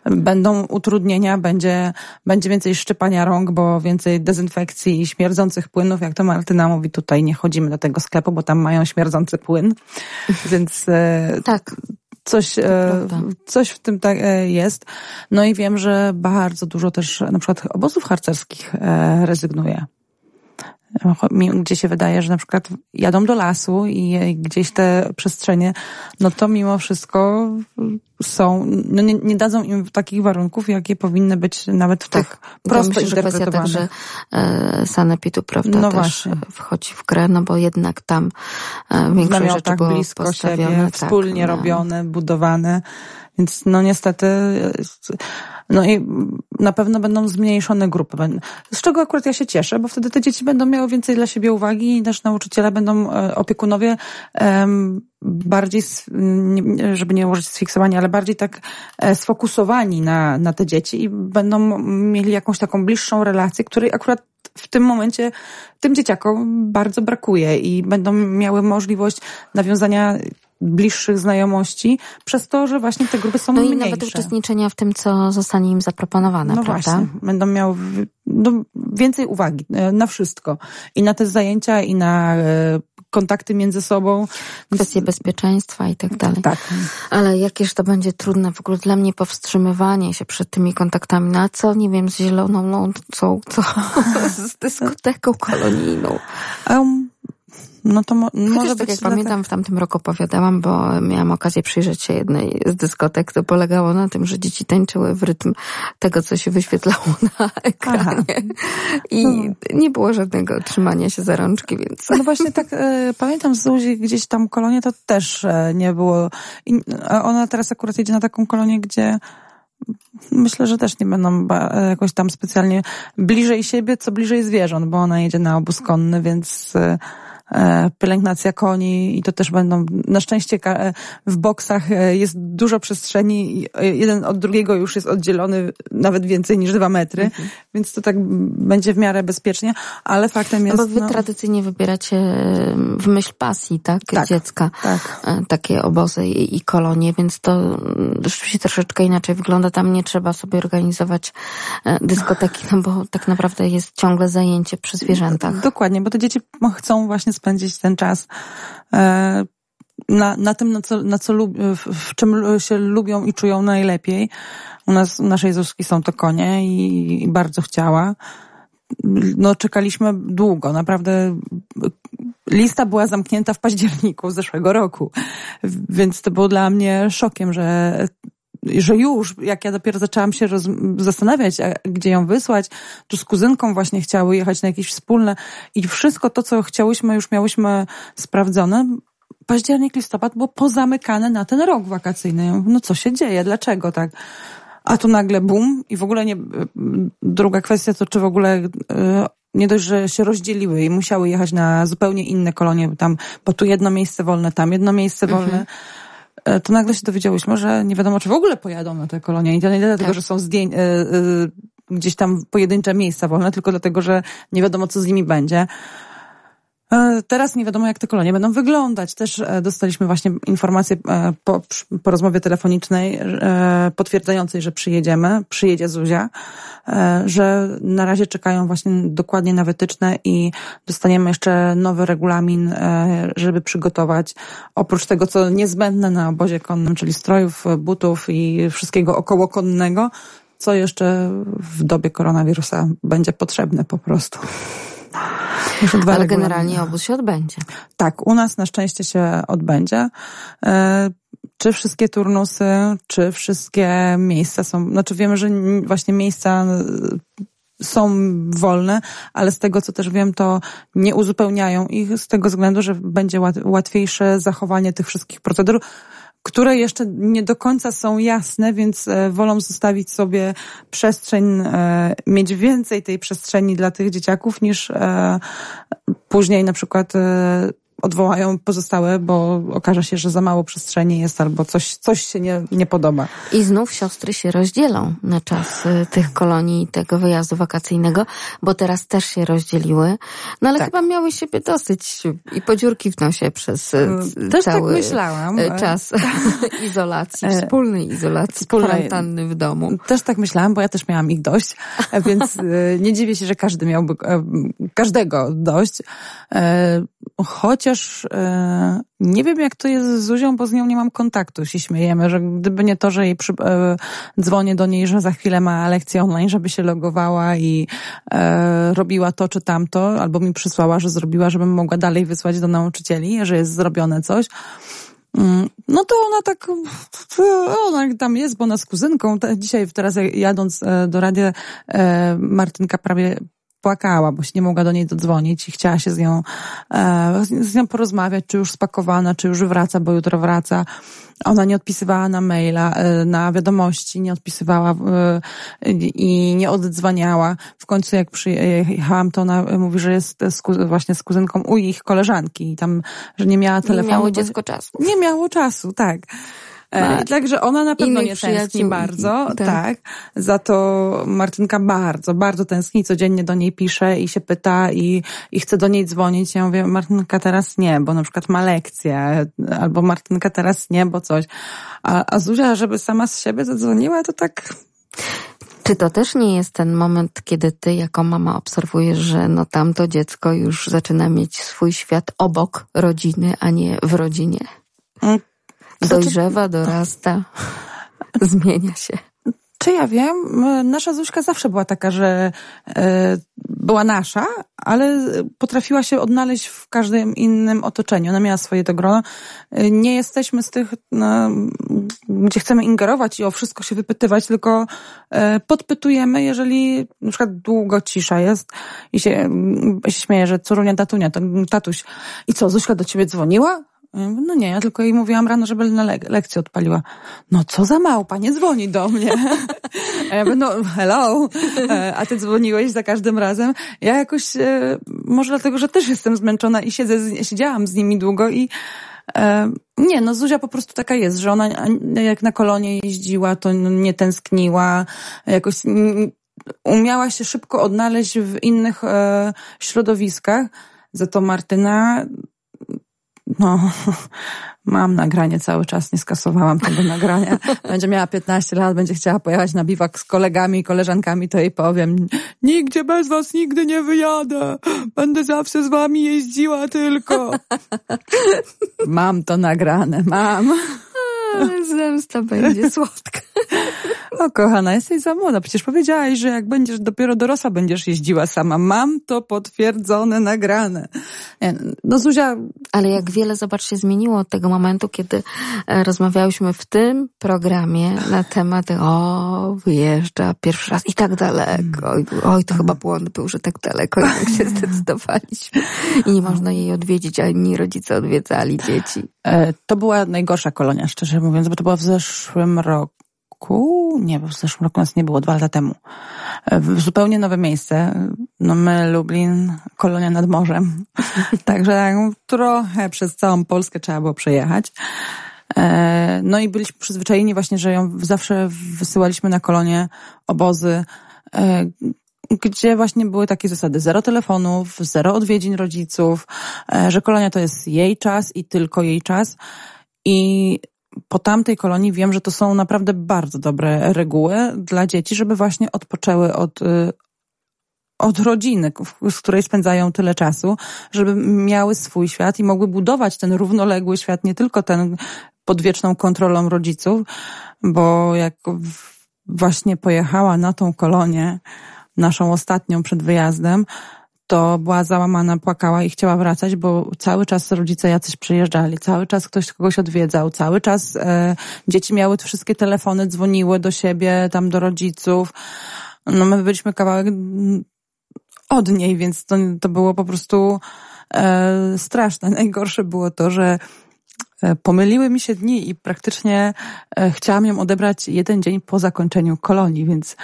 będą utrudnienia, będzie, będzie więcej szczypania rąk, bo więcej dezynfekcji i śmierdzących płynów, jak to Martyna mówi, tutaj nie chodzimy do tego sklepu, bo tam mają śmierdzący płyn, więc
e, tak.
coś, e, coś w tym tak jest. No i wiem, że bardzo dużo też na przykład obozów harcerskich rezygnuje gdzie się wydaje, że na przykład jadą do lasu i gdzieś te przestrzenie, no to mimo wszystko są, no nie, nie dadzą im takich warunków, jakie powinny być nawet w tak, tych prosto myślę, że kwestia także
e, prawda, no też właśnie. wchodzi w grę, no bo jednak tam e, większość rzeczy tak było blisko siebie,
tak, wspólnie no. robione, budowane, więc no niestety no i na pewno będą zmniejszone grupy. Z czego akurat ja się cieszę, bo wtedy te dzieci będą miały więcej dla siebie uwagi i też nauczyciele będą, e, opiekunowie bardziej, żeby nie użyć sfiksowania, ale bardziej tak e, sfokusowani na, na te dzieci i będą mieli jakąś taką bliższą relację, której akurat w tym momencie tym dzieciakom bardzo brakuje i będą miały możliwość nawiązania bliższych znajomości, przez to, że właśnie te grupy są
no
mniejsze.
No i nawet uczestniczenia w tym, co zostanie im zaproponowane,
no
prawda?
Właśnie. Będą miały no, więcej uwagi e, na wszystko. I na te zajęcia, i na e, kontakty między sobą.
Kwestie bezpieczeństwa i tak dalej.
Tak.
Ale jakież to będzie trudne w ogóle dla mnie powstrzymywanie się przed tymi kontaktami. Na co, nie wiem, z zieloną lądcą, co z dyskoteką kolonijną. Um,
no to mo
Chociaż
może
tak
być
jak pamiętam, w tamtym roku opowiadałam, bo miałam okazję przyjrzeć się jednej z dyskotek, to polegało na tym, że dzieci tańczyły w rytm tego, co się wyświetlało na ekranie. Aha. I no. nie było żadnego trzymania się za rączki, więc...
No właśnie tak, e, pamiętam z Zuzi gdzieś tam kolonie, to też e, nie było. I, a ona teraz akurat jedzie na taką kolonię, gdzie myślę, że też nie będą e, jakoś tam specjalnie bliżej siebie, co bliżej zwierząt, bo ona jedzie na obóz konny, więc E, pielęgnacja koni i to też będą, na szczęście e, w boksach e, jest dużo przestrzeni, jeden od drugiego już jest oddzielony nawet więcej niż dwa metry, mhm. więc to tak będzie w miarę bezpiecznie, ale faktem jest...
No bo wy no... tradycyjnie wybieracie w myśl pasji, tak? tak Dziecka. Tak. Takie obozy i, i kolonie, więc to rzeczywiście troszeczkę inaczej wygląda. Tam nie trzeba sobie organizować dyskoteki, no bo tak naprawdę jest ciągle zajęcie przy zwierzętach.
Dokładnie, bo te dzieci chcą właśnie spędzić ten czas e, na, na tym, na co, na co lub, w czym się lubią i czują najlepiej. U nas, u naszej Zuski są to konie i, i bardzo chciała. No, czekaliśmy długo, naprawdę. Lista była zamknięta w październiku zeszłego roku, więc to było dla mnie szokiem, że że już, jak ja dopiero zaczęłam się roz, zastanawiać, gdzie ją wysłać, tu z kuzynką właśnie chciały jechać na jakieś wspólne i wszystko to, co chciałyśmy, już miałyśmy sprawdzone. Październik, listopad było pozamykane na ten rok wakacyjny. No co się dzieje? Dlaczego tak? A tu nagle bum i w ogóle nie... Druga kwestia to, czy w ogóle e, nie dość, że się rozdzieliły i musiały jechać na zupełnie inne kolonie, tam, bo tu jedno miejsce wolne, tam jedno miejsce wolne. Mhm. E, to nagle się dowiedziałyśmy, że nie wiadomo, czy w ogóle pojadą na te kolonie. I to nie dlatego, tak. że są zdjęcia, e, e, gdzieś tam pojedyncze miejsca wolne, tylko dlatego, że nie wiadomo, co z nimi będzie. Teraz nie wiadomo, jak te kolonie będą wyglądać. Też dostaliśmy właśnie informację po, po rozmowie telefonicznej potwierdzającej, że przyjedziemy, przyjedzie Zuzia, że na razie czekają właśnie dokładnie na wytyczne i dostaniemy jeszcze nowy regulamin, żeby przygotować oprócz tego, co niezbędne na obozie konnym, czyli strojów, butów i wszystkiego okołokonnego, co jeszcze w dobie koronawirusa będzie potrzebne po prostu.
Ale generalnie obóz się odbędzie.
Tak, u nas na szczęście się odbędzie. E, czy wszystkie turnusy, czy wszystkie miejsca są, znaczy wiemy, że właśnie miejsca e, są wolne, ale z tego co też wiem, to nie uzupełniają ich z tego względu, że będzie łatwiejsze zachowanie tych wszystkich procedur które jeszcze nie do końca są jasne, więc e, wolą zostawić sobie przestrzeń, e, mieć więcej tej przestrzeni dla tych dzieciaków niż e, później na przykład odwołają pozostałe, bo okaże się, że za mało przestrzeni jest albo coś, coś się nie, nie podoba.
I znów siostry się rozdzielą na czas y, tych kolonii tego wyjazdu wakacyjnego, bo teraz też się rozdzieliły. No ale tak. chyba miały siebie dosyć i podziurki w nosie przez y,
też tak
cały
tak myślałam.
Czas izolacji, e, wspólnej izolacji, wspólnej kwarantanny w domu.
Też tak myślałam, bo ja też miałam ich dość, więc nie dziwię się, że każdy miałby każdego dość. E, chociaż chociaż e, nie wiem jak to jest z Zuzią, bo z nią nie mam kontaktu, się śmiejemy, że gdyby nie to, że jej przy, e, dzwonię do niej, że za chwilę ma lekcję online, żeby się logowała i e, robiła to czy tamto, albo mi przysłała, że zrobiła, żebym mogła dalej wysłać do nauczycieli, że jest zrobione coś, mm, no to ona tak, ona tam jest, bo ona z kuzynką, dzisiaj teraz jadąc do radia, Martynka prawie płakała, bo się nie mogła do niej dodzwonić i chciała się z nią, e, z nią porozmawiać, czy już spakowana, czy już wraca, bo jutro wraca. Ona nie odpisywała na maila, e, na wiadomości, nie odpisywała e, i nie oddzwaniała. W końcu jak przyjechałam, to ona mówi, że jest właśnie z kuzynką u ich koleżanki i tam, że nie miała telefonu.
Nie miało dziecko czasu.
Nie miało czasu, tak. E, także ona na pewno nie tęskni bardzo, tak. tak. Za to Martynka bardzo, bardzo tęskni, codziennie do niej pisze i się pyta i, i chce do niej dzwonić. Ja mówię, Martynka teraz nie, bo na przykład ma lekcję, albo Martynka teraz nie, bo coś. A, a Zuzia, żeby sama z siebie zadzwoniła, to tak...
Czy to też nie jest ten moment, kiedy ty jako mama obserwujesz, że no tamto dziecko już zaczyna mieć swój świat obok rodziny, a nie w rodzinie? Dojrzewa, dorasta, zmienia się.
Czy ja wiem? Nasza Zuśka zawsze była taka, że e, była nasza, ale potrafiła się odnaleźć w każdym innym otoczeniu. Ona miała swoje to grono. E, nie jesteśmy z tych, no, gdzie chcemy ingerować i o wszystko się wypytywać, tylko e, podpytujemy, jeżeli na przykład długo cisza jest i się, się śmieje, że córunia, tatunia, to tatuś. I co, Zuśka do ciebie dzwoniła? No nie, ja tylko jej mówiłam rano, żeby na le lekcję odpaliła. No co za małpa, nie dzwoni do mnie. A ja mówię, no hello, e, a ty dzwoniłeś za każdym razem. Ja jakoś, e, może dlatego, że też jestem zmęczona i siedzę, siedziałam z nimi długo i e, nie, no Zuzia po prostu taka jest, że ona jak na kolonie jeździła, to nie tęskniła, jakoś umiała się szybko odnaleźć w innych środowiskach. Za to Martyna no, mam nagranie cały czas, nie skasowałam tego nagrania. Będzie miała 15 lat, będzie chciała pojechać na biwak z kolegami i koleżankami, to jej powiem, nigdzie bez was nigdy nie wyjadę. Będę zawsze z wami jeździła tylko. Mam to nagrane, mam.
Ale zemsta będzie słodka.
O kochana, jesteś za młoda. Przecież powiedziałaś, że jak będziesz dopiero dorosła, będziesz jeździła sama. Mam to potwierdzone, nagrane. No Zuzia...
Ale jak wiele, zobacz, się zmieniło od tego momentu, kiedy e, rozmawiałyśmy w tym programie na temat o, wyjeżdża pierwszy raz i tak daleko. Oj, oj to chyba błąd był, że tak daleko tak się zdecydowaliśmy. I nie można jej odwiedzić, a inni rodzice odwiedzali dzieci.
E, to była najgorsza kolonia, szczerze mówiąc, bo to była w zeszłym roku nie, w zeszłym roku nas nie było, dwa lata temu. W zupełnie nowe miejsce. No my, Lublin, kolonia nad morzem. Także trochę przez całą Polskę trzeba było przejechać. E, no i byliśmy przyzwyczajeni właśnie, że ją zawsze wysyłaliśmy na kolonie, obozy, e, gdzie właśnie były takie zasady zero telefonów, zero odwiedzin rodziców, e, że kolonia to jest jej czas i tylko jej czas. I po tamtej kolonii wiem, że to są naprawdę bardzo dobre reguły dla dzieci, żeby właśnie odpoczęły od, y, od rodziny, z której spędzają tyle czasu, żeby miały swój świat i mogły budować ten równoległy świat, nie tylko ten pod wieczną kontrolą rodziców, bo jak właśnie pojechała na tą kolonię, naszą ostatnią przed wyjazdem, to była załamana, płakała i chciała wracać, bo cały czas rodzice jacyś przyjeżdżali, cały czas ktoś kogoś odwiedzał, cały czas e, dzieci miały wszystkie telefony, dzwoniły do siebie, tam do rodziców. No my byliśmy kawałek od niej, więc to, to było po prostu e, straszne. Najgorsze było to, że pomyliły mi się dni i praktycznie e, chciałam ją odebrać jeden dzień po zakończeniu kolonii, więc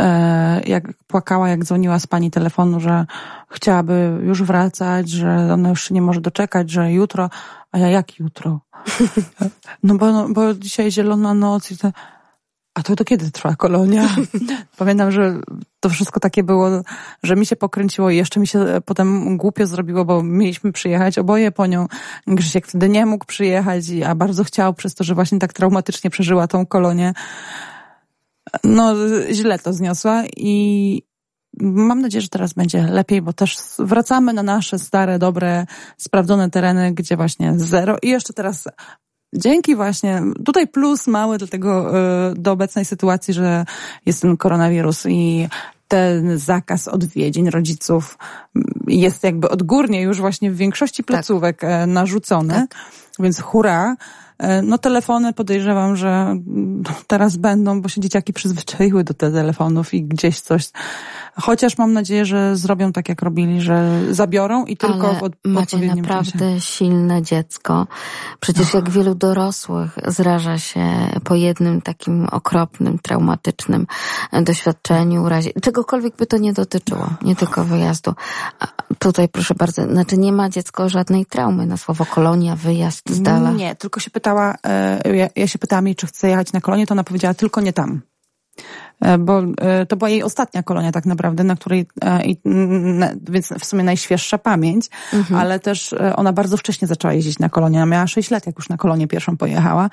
e, jak płakała, jak dzwoniła z pani telefonu, że chciałaby już wracać, że ona już nie może doczekać, że jutro, a ja jak jutro? No bo, no, bo dzisiaj zielona noc i to, a to do kiedy trwa kolonia? Pamiętam, że to wszystko takie było, że mi się pokręciło i jeszcze mi się potem głupio zrobiło, bo mieliśmy przyjechać oboje po nią. Grzesiek wtedy nie mógł przyjechać, a bardzo chciał przez to, że właśnie tak traumatycznie przeżyła tą kolonię. No, źle to zniosła i mam nadzieję, że teraz będzie lepiej, bo też wracamy na nasze stare, dobre, sprawdzone tereny, gdzie właśnie zero i jeszcze teraz dzięki właśnie, tutaj plus mały do tego, e, do obecnej sytuacji, że jest ten koronawirus i ten zakaz odwiedzin rodziców jest jakby odgórnie już właśnie w większości placówek tak. narzucony, tak. więc hura. E, no telefony podejrzewam, że teraz będą, bo się dzieciaki przyzwyczaiły do tych telefonów i gdzieś coś. Chociaż mam nadzieję, że zrobią tak, jak robili, że zabiorą i tylko
Ale
w od,
macie naprawdę czasie. silne dziecko. Przecież jak wielu dorosłych zraża się po jednym takim okropnym, traumatycznym doświadczeniu, razie, czegokolwiek by to nie dotyczyło, nie tylko wyjazdu. A tutaj proszę bardzo, znaczy nie ma dziecko żadnej traumy na słowo kolonia, wyjazd z dala.
Nie, tylko się pytała, e, ja, ja się pytałam jej, czy chce jechać na kolonię, to ona powiedziała tylko nie tam bo e, to była jej ostatnia kolonia tak naprawdę, na której, więc w sumie najświeższa pamięć, mhm. ale też ona bardzo wcześnie zaczęła jeździć na kolonie. Ona miała 6 lat, jak już na kolonię pierwszą pojechała,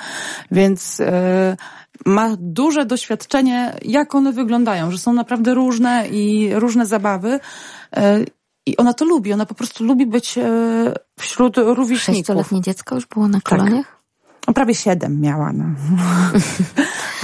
więc ma duże doświadczenie, jak one wyglądają, że są naprawdę różne i różne zabawy. I ona to lubi, ona po prostu lubi być wśród rówieśników.
Sześcioletnie dziecko już było na koloniach? Tak.
No, prawie siedem miała. No.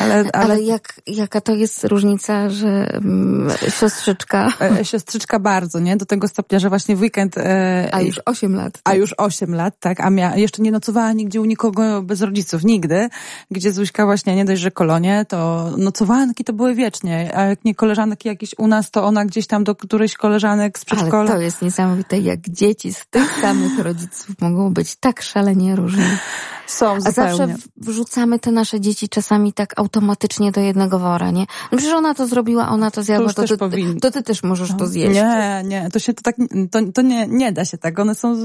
ale, ale... ale jak, jaka to jest różnica, że mm, siostrzyczka...
E, e, siostrzyczka bardzo, nie? Do tego stopnia, że właśnie w weekend...
E, a już osiem lat.
Tak? A już osiem lat, tak. A mia, jeszcze nie nocowała nigdzie u nikogo bez rodziców, nigdy. Gdzie Zuśka właśnie nie dość, że kolonie, to nocowanki to były wiecznie. A jak nie koleżanki jakieś u nas, to ona gdzieś tam do którejś koleżanek z przedszkola.
Ale to jest niesamowite, jak dzieci z tych samych rodziców mogą być tak szalenie różne.
Są,
A zawsze wrzucamy te nasze dzieci czasami tak automatycznie do jednego wora, nie? No przecież ona to zrobiła, ona to zjadła, to, to, ty, to ty też możesz to zjeść.
Nie, nie, to się to tak, to, to nie, nie da się tak. One są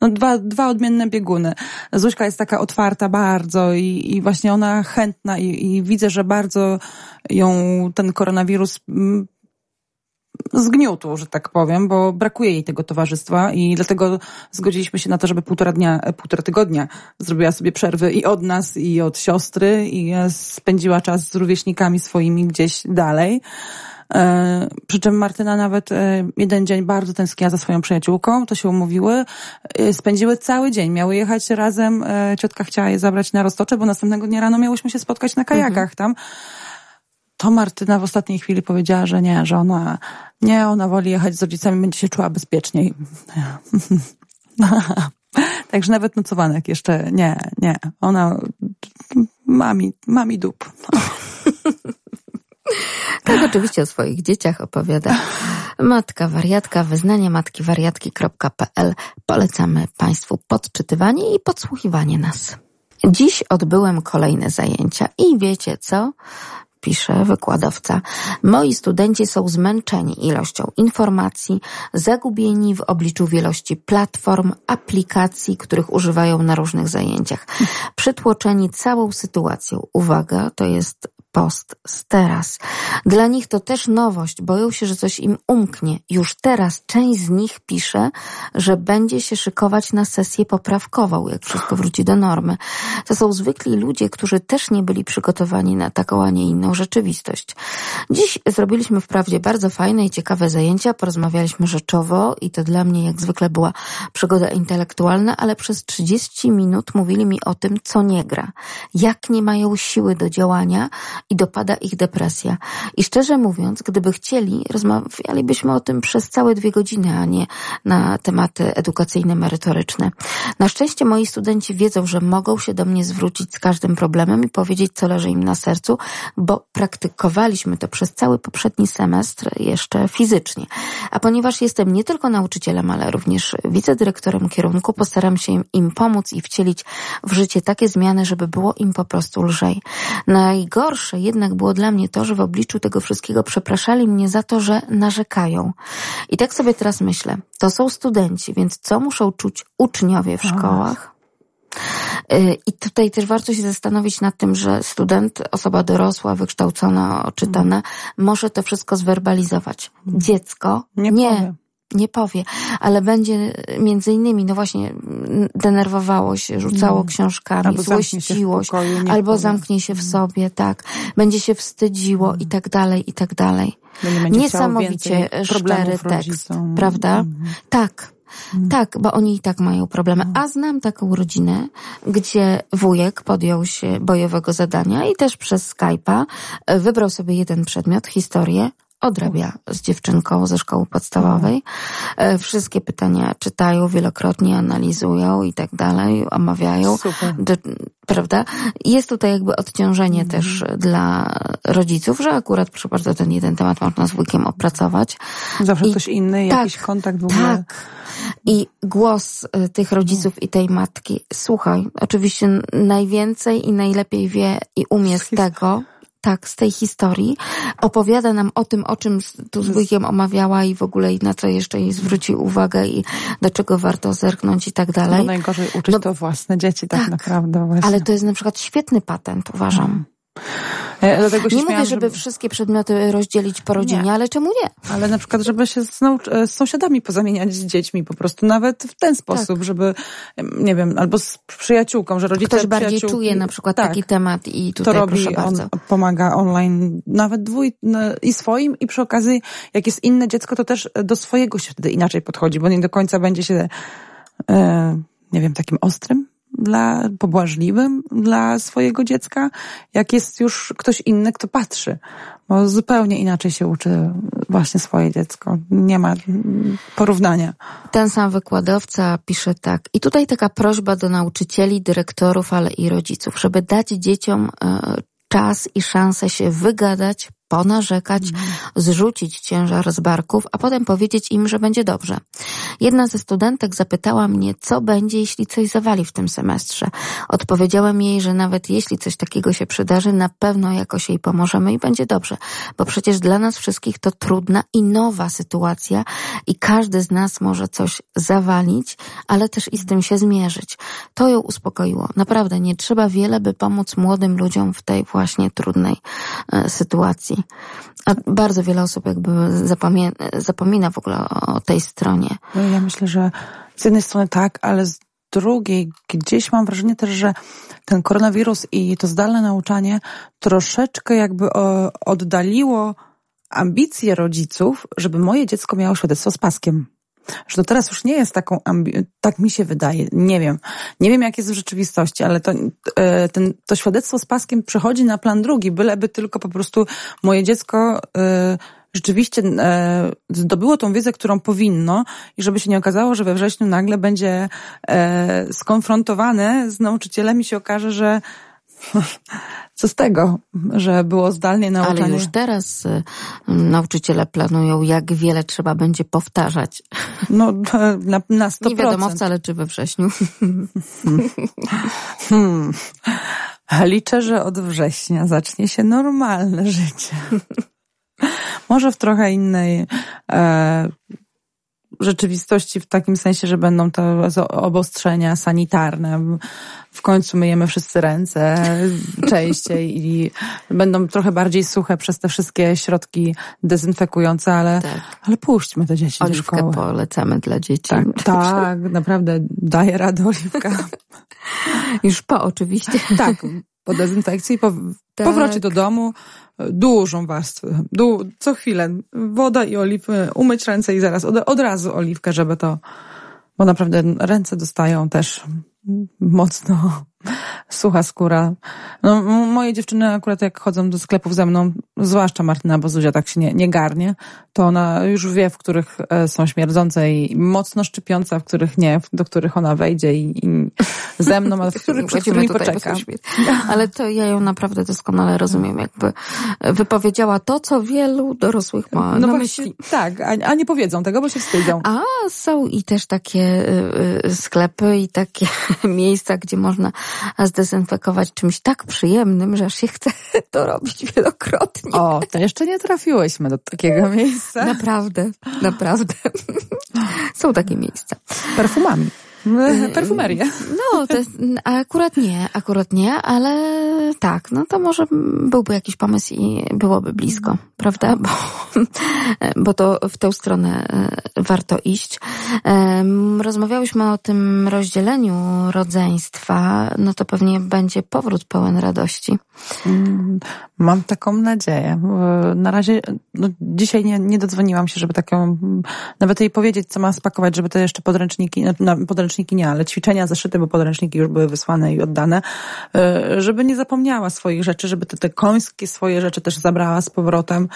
no, dwa, dwa odmienne bieguny. Zuśka jest taka otwarta bardzo i, i właśnie ona chętna i, i widzę, że bardzo ją ten koronawirus mm, zgniótł, że tak powiem, bo brakuje jej tego towarzystwa i dlatego zgodziliśmy się na to, żeby półtora dnia, e, półtora tygodnia zrobiła sobie przerwy i od nas, i od siostry i spędziła czas z rówieśnikami swoimi gdzieś dalej. E, przy czym Martyna nawet e, jeden dzień bardzo tęskniła za swoją przyjaciółką, to się umówiły, e, spędziły cały dzień, miały jechać razem, e, ciotka chciała je zabrać na Roztocze, bo następnego dnia rano miałyśmy się spotkać na kajakach mhm. tam to Martyna w ostatniej chwili powiedziała, że nie, że ona nie, ona woli jechać z rodzicami, będzie się czuła bezpieczniej. Także nawet nocowanek jeszcze nie, nie. Ona mami, mami dup.
Tak oczywiście o swoich dzieciach opowiada matka wariatka, wyznanie matki wariatki.pl. Polecamy Państwu podczytywanie i podsłuchiwanie nas. Dziś odbyłem kolejne zajęcia i wiecie co? Pisze wykładowca. Moi studenci są zmęczeni ilością informacji, zagubieni w obliczu wielości platform, aplikacji, których używają na różnych zajęciach. Przytłoczeni całą sytuacją. Uwaga, to jest post z teraz. Dla nich to też nowość, boją się, że coś im umknie. Już teraz część z nich pisze, że będzie się szykować na sesję poprawkową, jak wszystko wróci do normy. To są zwykli ludzie, którzy też nie byli przygotowani na taką, a nie inną rzeczywistość. Dziś zrobiliśmy wprawdzie bardzo fajne i ciekawe zajęcia, porozmawialiśmy rzeczowo i to dla mnie jak zwykle była przygoda intelektualna, ale przez 30 minut mówili mi o tym, co nie gra, jak nie mają siły do działania i dopada ich depresja. I szczerze mówiąc, gdyby chcieli, rozmawialibyśmy o tym przez całe dwie godziny, a nie na tematy edukacyjne, merytoryczne. Na szczęście moi studenci wiedzą, że mogą się do mnie zwrócić z każdym problemem i powiedzieć, co leży im na sercu, bo praktykowaliśmy to przez cały poprzedni semestr jeszcze fizycznie. A ponieważ jestem nie tylko nauczycielem, ale również wicedyrektorem kierunku, postaram się im pomóc i wcielić w życie takie zmiany, żeby było im po prostu lżej. Najgorsze Najgorsze jednak było dla mnie to, że w obliczu tego wszystkiego przepraszali mnie za to, że narzekają. I tak sobie teraz myślę, to są studenci, więc co muszą czuć uczniowie w szkołach? Y, I tutaj też warto się zastanowić nad tym, że student, osoba dorosła, wykształcona, oczytana, może to wszystko zwerbalizować. Dziecko?
Nie, nie
nie powie, ale będzie między innymi, no właśnie, denerwowało się, rzucało
Mm.
książkami,
Albo
złościło się,
pokoju,
albo
powie.
zamknie się w sobie, tak. Będzie się wstydziło i tak dalej, i tak dalej.
Chciało
Niesamowicie szczery tekst,
rodzicom.
prawda?
Mhm.
Tak. Tak, bo oni i tak mają problemy. A znam taką rodzinę, gdzie wujek podjął się bojowego zadania i też przez Skype'a wybrał sobie jeden przedmiot, historię, odrabia z dziewczynką ze szkoły podstawowej. E, Wszystkie pytania czytają wielokrotnie, analizują i tak dalej, omawiają.
Super.
Do, prawda? Jest tutaj jakby odciążenie
Mhm.
też dla rodziców, że akurat proszę bardzo ten jeden temat można z wujkiem opracować.
Zawsze
I-
ktoś inny,
tak,
jakiś kontakt w ogóle.
Tak. I głos y, tych rodziców i tej matki, słuchaj, oczywiście najwięcej i najlepiej wie i umie z tego, tak, z tej historii, opowiada nam o tym, o czym tu z wujkiem omawiała i w ogóle i na co jeszcze jej zwróci uwagę i do czego warto zerknąć i tak dalej.
najgorzej uczyć
No-
to własne dzieci tak,
Tak.
naprawdę właśnie.
Ale to jest na przykład świetny patent, uważam.
Ja dlatego się
Nie mówię,
śmiałam,
żeby wszystkie przedmioty rozdzielić po rodzinie,
Nie.
ale czemu nie?
Ale na przykład, żeby się z, nauc- e, z sąsiadami pozamieniać z dziećmi po prostu, nawet w ten sposób, żeby, em, nie wiem, albo z przyjaciółką, że rodzice
Ktoś bardziej
przyjaciółki-
czuje na przykład
tak,
taki temat i
to
tutaj
robi,
proszę
on
bardzo.
pomaga online, nawet dwój, no, i swoim, i przy okazji, jak jest inne dziecko, to też do swojego się wtedy inaczej podchodzi, bo nie do końca będzie się, e, nie wiem, takim ostrym dla, pobłażliwym dla swojego dziecka, jak jest już ktoś inny, kto patrzy. Bo zupełnie inaczej się uczy właśnie swoje dziecko. Nie ma porównania.
Ten sam wykładowca pisze tak. I tutaj taka prośba do nauczycieli, dyrektorów, ale i rodziców, żeby dać dzieciom e, czas i szansę się wygadać, ponarzekać, zrzucić ciężar z barków, a potem powiedzieć im, że będzie dobrze. Jedna ze studentek zapytała mnie, co będzie, jeśli coś zawali w tym semestrze. Odpowiedziałem jej, że nawet jeśli coś takiego się przydarzy, na pewno jakoś jej pomożemy i będzie dobrze, bo przecież dla nas wszystkich to trudna i nowa sytuacja i każdy z nas może coś zawalić, ale też i z tym się zmierzyć. To ją uspokoiło. Naprawdę nie trzeba wiele, by pomóc młodym ludziom w tej właśnie trudnej e, sytuacji. A bardzo wiele osób jakby zapomie- zapomina w ogóle o tej stronie.
No ja myślę, że z jednej strony tak, ale z drugiej gdzieś mam wrażenie też, że ten koronawirus i to zdalne nauczanie troszeczkę jakby o, oddaliło ambicje rodziców, żeby moje dziecko miało świadectwo z paskiem. Że to teraz już nie jest taką ambi- tak mi się wydaje, nie wiem. Nie wiem jak jest w rzeczywistości, ale to, e, ten, to świadectwo z paskiem przechodzi na plan drugi, byleby tylko po prostu moje dziecko e, rzeczywiście e, zdobyło tą wiedzę, którą powinno i żeby się nie okazało, że we wrześniu nagle będzie skonfrontowane z nauczycielem i się okaże, że co z tego, że było zdalnie nauczanie.
Ale już teraz y, nauczyciele planują, jak wiele trzeba będzie powtarzać.
No, na, na 100%.
Nie wiadomo wcale, czy we wrześniu.
Hmm. Liczę, że od września zacznie się normalne życie. Może w trochę innej e, rzeczywistości, w takim sensie, że będą to zo- obostrzenia sanitarne. W końcu myjemy wszyscy ręce częściej i będą trochę bardziej suche przez te wszystkie środki dezynfekujące, ale,
Tak.
ale puśćmy te dzieci do
Oliwkę
szkoły.
polecamy dla dzieci.
Tak, tak, naprawdę daje radę oliwka.
Już po oczywiście.
Tak, po dezynfekcji, po
Tak.
powrocie do domu, dużą warstwę, du, co chwilę, woda i oliwy, umyć ręce i zaraz od, od razu oliwkę, żeby to, bo naprawdę ręce dostają też 嗯毛刺头 sucha skóra. No, moje dziewczyny akurat jak chodzą do sklepów ze mną, zwłaszcza Martyna, bo Zuzia tak się nie, nie garnie, to ona już wie, w których e, są śmierdzące i mocno szczypiące, a w których nie, do których ona wejdzie i, i ze mną, a w których, przed którymi poczeka.
Ale to ja ją naprawdę doskonale rozumiem, jakby wypowiedziała to, co wielu dorosłych ma
No
na
właśnie,
myśli.
tak, a, a nie powiedzą tego, bo się wstydzą.
A są i też takie y, y, sklepy i takie miejsca, gdzie można zdezynfekować czymś tak przyjemnym, że aż się chce to robić wielokrotnie.
O, to jeszcze nie trafiłyśmy do takiego miejsca.
Naprawdę, naprawdę. Są takie miejsca.
Perfumami. Perfumerię.
No, to jest, akurat nie, akurat nie, ale tak, no to może byłby jakiś pomysł i byłoby blisko, prawda? Bo, bo to w tę stronę e, warto iść. Rozmawiałyśmy o tym rozdzieleniu rodzeństwa, no to pewnie będzie powrót pełen radości.
Mm, mam taką nadzieję. Na razie, no, dzisiaj nie, nie dodzwoniłam się, żeby taką, nawet jej powiedzieć, co ma spakować, żeby te jeszcze podręczniki, no, podręczniki nie, ale ćwiczenia zeszyte, bo podręczniki już były wysłane i oddane, e, żeby nie zapomniała swoich rzeczy, żeby te, te końskie swoje rzeczy też zabrała z powrotem.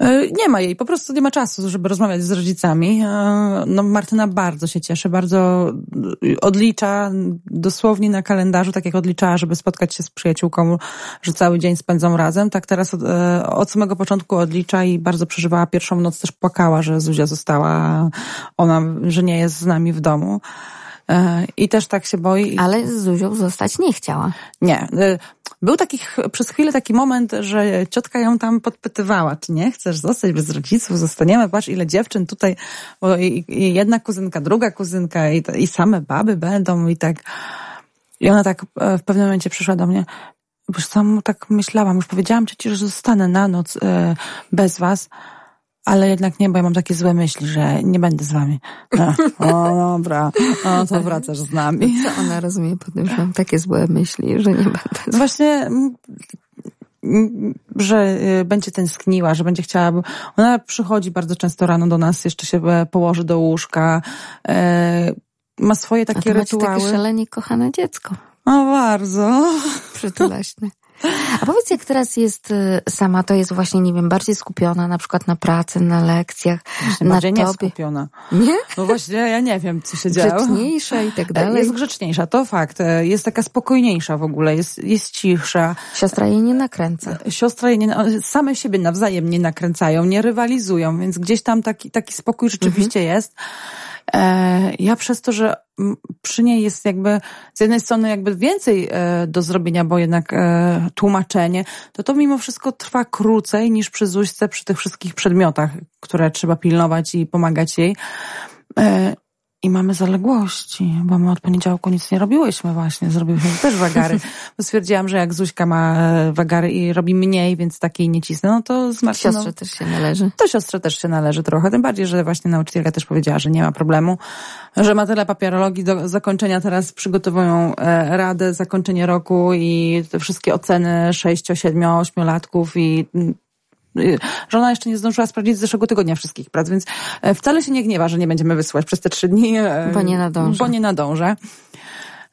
E, nie ma jej, po prostu nie ma czasu, żeby rozmawiać z rodzicami. E, no, Martyna bardzo się cieszy, bardzo odlicza dosłownie na kalendarzu, tak jak odliczała, żeby spotkać się z przyjaciółką, że cały dzień spędzą razem. Tak teraz od, e, od samego początku odlicza i bardzo przeżywała pierwszą noc, też płakała, że Zuzia została, ona, że nie jest z nami w domu. I też tak się boi.
Ale z Zuzią zostać nie chciała.
Nie. Był taki, przez chwilę taki moment, że ciotka ją tam podpytywała, czy nie chcesz zostać bez rodziców, zostaniemy, patrz ile dziewczyn tutaj, bo i, i jedna kuzynka, druga kuzynka i, i same baby będą i tak. I ona tak e, w pewnym momencie przyszła do mnie, już sam tak myślałam, już powiedziałam ci, że zostanę na noc e, bez was, ale jednak nie, bo ja mam takie złe myśli, że nie będę z wami. No, o, dobra, o, to wracasz z nami.
Co ona rozumie po tym, że mam takie złe myśli, że nie będę z
Właśnie że y, będzie tęskniła, że będzie chciała, ona przychodzi bardzo często rano do nas, jeszcze się e, położy do łóżka, e, ma swoje takie
A to
rytuały.
takie szalenie kochane dziecko.
O, bardzo.
Przytulaśne. A powiedz, jak teraz jest y, sama, to jest właśnie, nie wiem, bardziej skupiona na przykład na pracy, na lekcjach,
właśnie
na tobie.
nie skupiona.
Nie?
No właśnie, ja nie wiem, co się działo.
Grzeczniejsza i tak dalej.
Jest grzeczniejsza, to fakt. E, jest taka spokojniejsza w ogóle, jest, jest cichsza.
Siostra jej nie nakręca.
Siostra jej nie, same siebie nawzajem nie nakręcają, nie rywalizują, więc gdzieś tam taki, taki spokój rzeczywiście mhm. jest. E, ja przez to, że przy niej jest jakby z jednej strony jakby więcej e, do zrobienia, bo jednak e, tłumaczenie, to to mimo wszystko trwa krócej niż przy Zuśce, przy tych wszystkich przedmiotach, które trzeba pilnować i pomagać jej. I mamy zaległości, bo my od poniedziałku nic nie robiłyśmy właśnie. Zrobiłyśmy też wagary. Bo stwierdziłam, że jak Zuśka ma e, wagary i robi mniej, więc takiej nie cisnę, no to z Martyną...
Siostrze też się należy.
To siostrze też się należy trochę. Tym bardziej, że właśnie nauczycielka też powiedziała, że nie ma problemu, że ma tyle papierologii do zakończenia. Teraz przygotowują e, radę, zakończenie roku i te wszystkie oceny 6, 7, 8 latków i że ona jeszcze nie zdążyła sprawdzić z zeszłego tygodnia wszystkich prac, więc e, wcale się nie gniewa, że nie będziemy wysyłać przez te trzy dni.
E, bo nie nadążę.
Bo nie nadążę.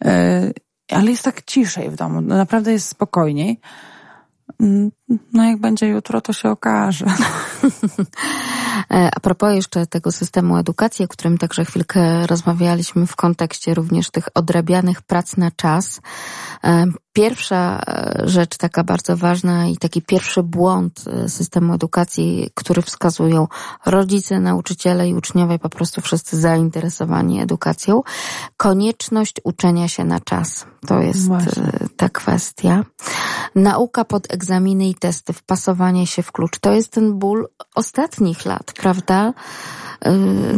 E, ale jest tak ciszej w domu, naprawdę jest spokojniej. No jak będzie jutro, to się okaże.
A propos jeszcze tego systemu edukacji, o którym także chwilkę rozmawialiśmy w kontekście również tych odrabianych prac na czas. Pierwsza e, rzecz taka bardzo ważna i taki pierwszy błąd e, systemu edukacji, który wskazują rodzice, nauczyciele i uczniowie, po prostu wszyscy zainteresowani edukacją, konieczność uczenia się na czas. To jest Właśnie. E, ta kwestia. Nauka pod egzaminy i testy, wpasowanie się w klucz. To jest ten ból ostatnich lat, prawda?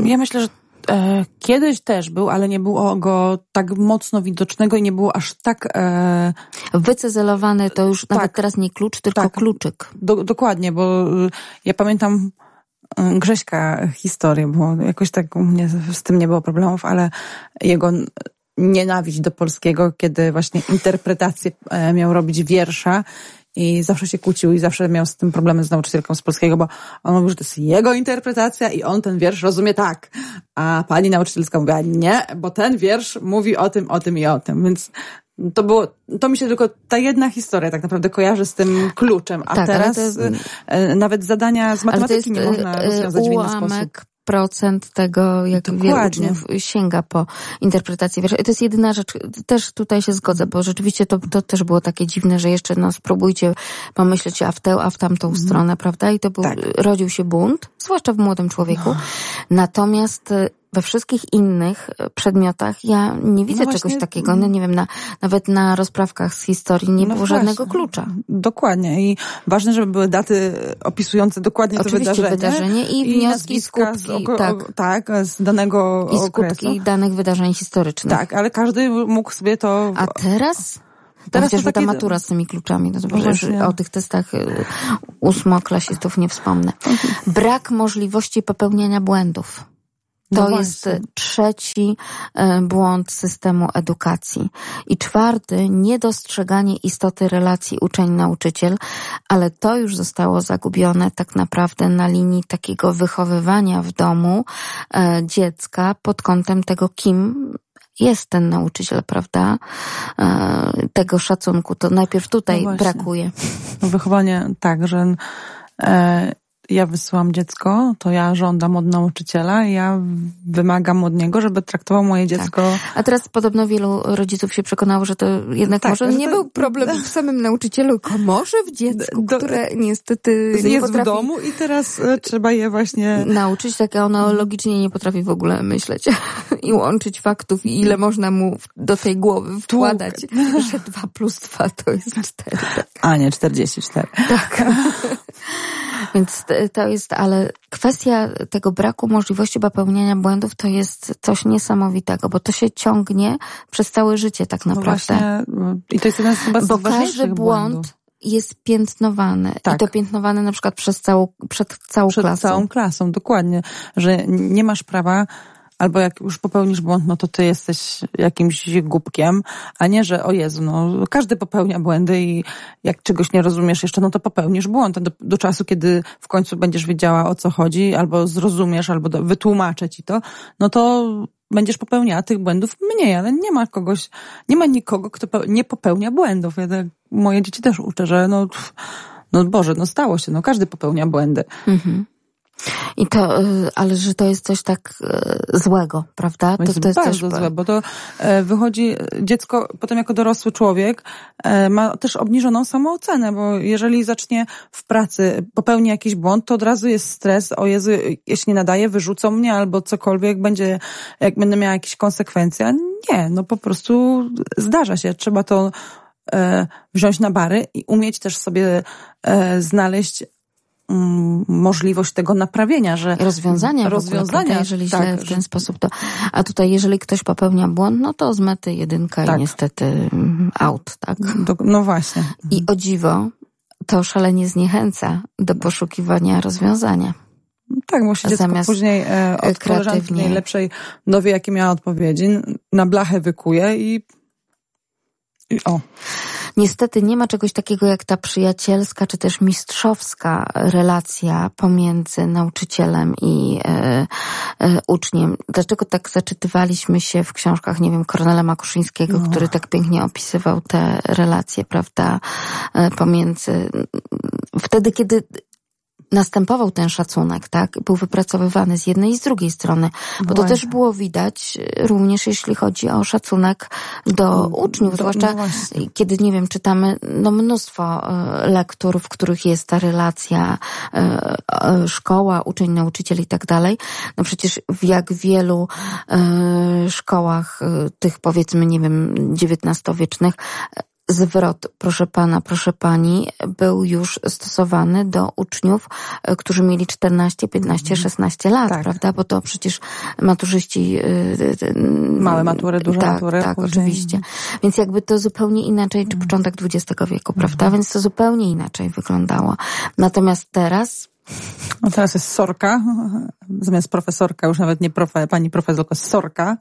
Ja myślę, że E, kiedyś też był, ale nie było go tak mocno widocznego i nie było aż tak... E...
Wycezelowany to już tak, nawet teraz nie klucz, tylko tak, kluczyk.
Do, dokładnie, bo y, ja pamiętam y, Grześka historię, bo jakoś tak u mnie z tym nie było problemów, ale jego nienawiść do polskiego, kiedy właśnie interpretację e, miał robić wiersza i zawsze się kłócił i zawsze miał z tym problemy z nauczycielką z polskiego, bo on mówił, że to jest jego interpretacja i on ten wiersz rozumie tak. A pani nauczycielska mówiła nie, bo ten wiersz mówi o tym, o tym i o tym. Więc to było, to mi się tylko ta jedna historia tak naprawdę kojarzy z tym kluczem, a tak, teraz to, e, nawet zadania z matematyki nie można e, rozwiązać w inny sposób
procent tego, jak Dokładnie. wielu uczniów sięga po interpretację wiersza. I to jest jedyna rzecz, też tutaj się zgodzę, bo rzeczywiście to, to też było takie dziwne, że jeszcze no spróbujcie pomyśleć a w tę, a w tamtą mm. stronę, prawda? I to był, tak. rodził się bunt, zwłaszcza w młodym człowieku. No. Natomiast we wszystkich innych e, przedmiotach ja nie widzę
No
czegoś takiego. No nie wiem, na, nawet na rozprawkach z historii nie
No
było
właśnie.
żadnego klucza.
Dokładnie. I ważne, żeby były daty opisujące dokładnie
Oczywiście
to wydarzenie.
wydarzenie i wnioski,
nazwiska z
skutki,
oko-
tak.
o- tak, z danego
I
okresu.
skutki danych wydarzeń historycznych.
Tak, ale każdy mógł sobie to...
A teraz?
Teraz
chociażby ta
takie-
matura z tymi kluczami. No to
No
już
właśnie.
o tych testach y, ósmoklasistów nie wspomnę. Brak możliwości popełniania błędów. To
No
jest trzeci e, błąd systemu edukacji. I czwarty, niedostrzeganie istoty relacji uczeń-nauczyciel, ale to już zostało zagubione tak naprawdę na linii takiego wychowywania w domu e, dziecka pod kątem tego, kim jest ten nauczyciel, prawda? E, tego szacunku. To najpierw tutaj
No
brakuje.
No, wychowanie tak, że ja wysyłam dziecko, to ja żądam od nauczyciela i ja wymagam od niego, żeby traktował moje dziecko
A teraz podobno wielu rodziców się przekonało, że to jednak
Tak,
może
że
nie
to-
był problem w samym nauczycielu, tylko może w dziecku,
Do-
które niestety nie
jest w
potrafi
domu i teraz e, trzeba je właśnie...
nauczyć, tak ono logicznie nie potrafi w ogóle myśleć i łączyć faktów i ile można mu w- do tej głowy wkładać, że dwa plus dwa to jest cztery. Tak.
A nie, 44.
Więc to jest, ale kwestia tego braku możliwości popełniania błędów to jest coś niesamowitego, bo to się ciągnie przez całe życie tak
No
naprawdę.
właśnie, i to jest jeden z chyba z
Bo każdy błąd
błędów.
jest piętnowany. I
Tak.
to piętnowany na przykład przez całą, przed całą
Przed
klasą.
całą klasą, dokładnie. Że nie masz prawa, albo jak już popełnisz błąd, no to ty jesteś jakimś głupkiem, a nie, że o Jezu, no każdy popełnia błędy i jak czegoś nie rozumiesz jeszcze, no to popełnisz błąd. Do, do czasu, kiedy w końcu będziesz wiedziała o co chodzi, albo zrozumiesz, albo do, wytłumaczę ci to, no to będziesz popełniała tych błędów mniej, ale nie ma kogoś, nie ma nikogo, kto nie popełnia błędów. Ja tak, moje dzieci też uczę, że no, no Boże, no stało się, no każdy popełnia błędy.
Mhm. I to, y, ale że to jest coś tak y, złego, prawda? To,
Jest
to jest
bardzo
coś,
złe, bo to e, wychodzi dziecko potem jako dorosły człowiek e, ma też obniżoną samoocenę, bo jeżeli zacznie w pracy popełni jakiś błąd, to od razu jest stres, o Jezu, jeśli nie nadaje, wyrzucą mnie albo cokolwiek będzie, jak będę miała jakieś konsekwencje. A Nie, no po prostu zdarza się. Trzeba to e, wziąć na bary i umieć też sobie znaleźć możliwość tego naprawienia, że
rozwiązania, ogóle,
rozwiązania,
prawda? jeżeli
tak,
źle w
że-
ten sposób to. A tutaj, jeżeli ktoś popełnia błąd, no to z mety jedynka
Tak.
i niestety mm, out, tak?
Do, no właśnie.
I o dziwo, to szalenie zniechęca do poszukiwania rozwiązania.
Tak, bo się
Zamiast,
później e, od koleżanki
kreatywnie.
najlepszej dowie, jakie miała odpowiedzi, na blachę wykuje i o.
Niestety nie ma czegoś takiego jak ta przyjacielska czy też mistrzowska relacja pomiędzy nauczycielem i e, e, uczniem. Dlaczego tak zaczytywaliśmy się w książkach, nie wiem, Kornela Makuszyńskiego,
No.
który tak pięknie opisywał te relacje, prawda, e, pomiędzy wtedy, kiedy następował ten szacunek, tak? Był wypracowywany z jednej i z drugiej strony. Bo to też było widać e, również jeśli chodzi o szacunek do uczniów,
do-
zwłaszcza
no właśnie.
kiedy, nie wiem, czytamy no, mnóstwo e, lektur, w których jest ta relacja e, szkoła, uczeń, nauczyciel i tak dalej. No przecież w jak wielu szkołach tych powiedzmy, nie wiem, XIX-wiecznych zwrot, proszę pana, proszę pani, był już stosowany do uczniów, e, którzy mieli 14, 15, 16 lat,
Tak.
prawda? Bo to przecież maturzyści... e, e,
Małe matury, duże
tak,
matury,
Tak,
później-
oczywiście. Więc jakby to zupełnie inaczej, czy początek XX wieku, prawda? Więc to zupełnie inaczej wyglądało. Natomiast teraz
No teraz jest sorka, zamiast profesorka, już nawet nie profe, pani profesor, tylko sorka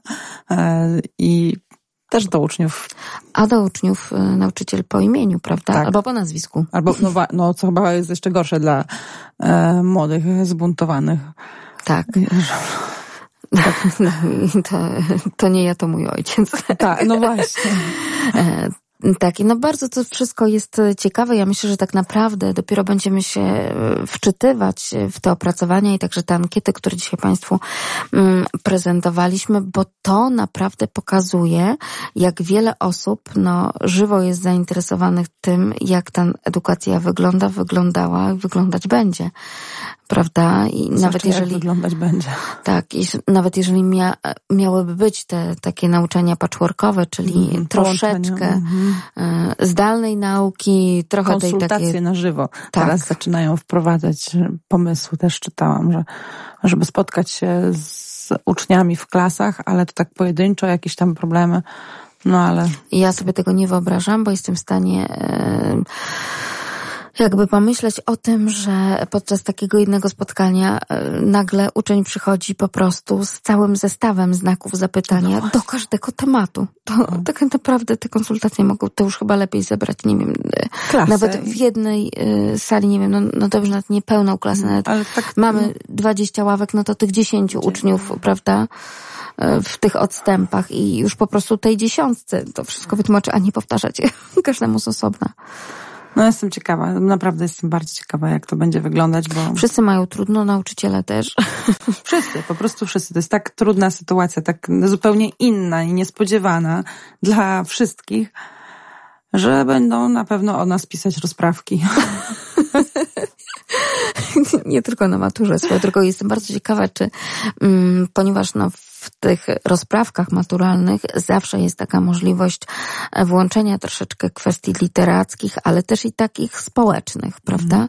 i też do uczniów,
a do uczniów y, nauczyciel po imieniu, prawda?
Tak.
Albo po nazwisku.
albo, no, no co chyba jest jeszcze gorsze dla e, młodych, zbuntowanych.
Tak. I to, to nie ja, to mój ojciec.
Tak, no właśnie.
E, Tak, i no bardzo to wszystko jest ciekawe. Ja myślę, że tak naprawdę dopiero będziemy się e, wczytywać w te opracowania i także te ankiety, które dzisiaj Państwu mm, prezentowaliśmy, bo to naprawdę pokazuje, jak wiele osób no, żywo jest zainteresowanych tym, jak ta edukacja wygląda, wyglądała i wyglądać będzie prawda?
I nawet jeżeli wyglądać będzie.
Tak, i nawet jeżeli mia, miałyby być te takie nauczania patchworkowe, czyli mm, troszeczkę mm -hmm. zdalnej nauki, trochę
tej
takiej
na żywo. Tak. Teraz zaczynają wprowadzać pomysły, też czytałam, że żeby spotkać się z uczniami w klasach, ale to tak pojedynczo jakieś tam problemy. No ale.
Ja sobie tego nie wyobrażam, bo jestem w stanie. Yy jakby pomyśleć o tym, że podczas takiego jednego spotkania e, nagle uczeń przychodzi po prostu z całym zestawem znaków zapytania no do każdego tematu. To no. tak naprawdę te konsultacje mogą to już chyba lepiej zebrać, nie wiem, e, klasę. nawet w jednej y, sali, nie wiem, no, no dobrze, nawet nie pełną klasę, mm, nawet tak, mamy no. 20 ławek, no to tych 10 uczniów, prawda? w tych odstępach i już po prostu tej dziesiątce to wszystko wytłumaczy, a nie powtarzać każdemu z osobna.
No jestem ciekawa, naprawdę jestem bardzo ciekawa, jak to będzie wyglądać, bo...
Wszyscy mają trudno, nauczyciele też.
Wszyscy, po prostu wszyscy. To jest tak trudna sytuacja, tak zupełnie inna i niespodziewana dla wszystkich, że będą na pewno o nas pisać rozprawki.
nie tylko na maturze tylko jestem bardzo ciekawa, czy, mm, ponieważ no, w tych rozprawkach maturalnych zawsze jest taka możliwość e, włączenia troszeczkę kwestii literackich, ale też i takich społecznych, prawda?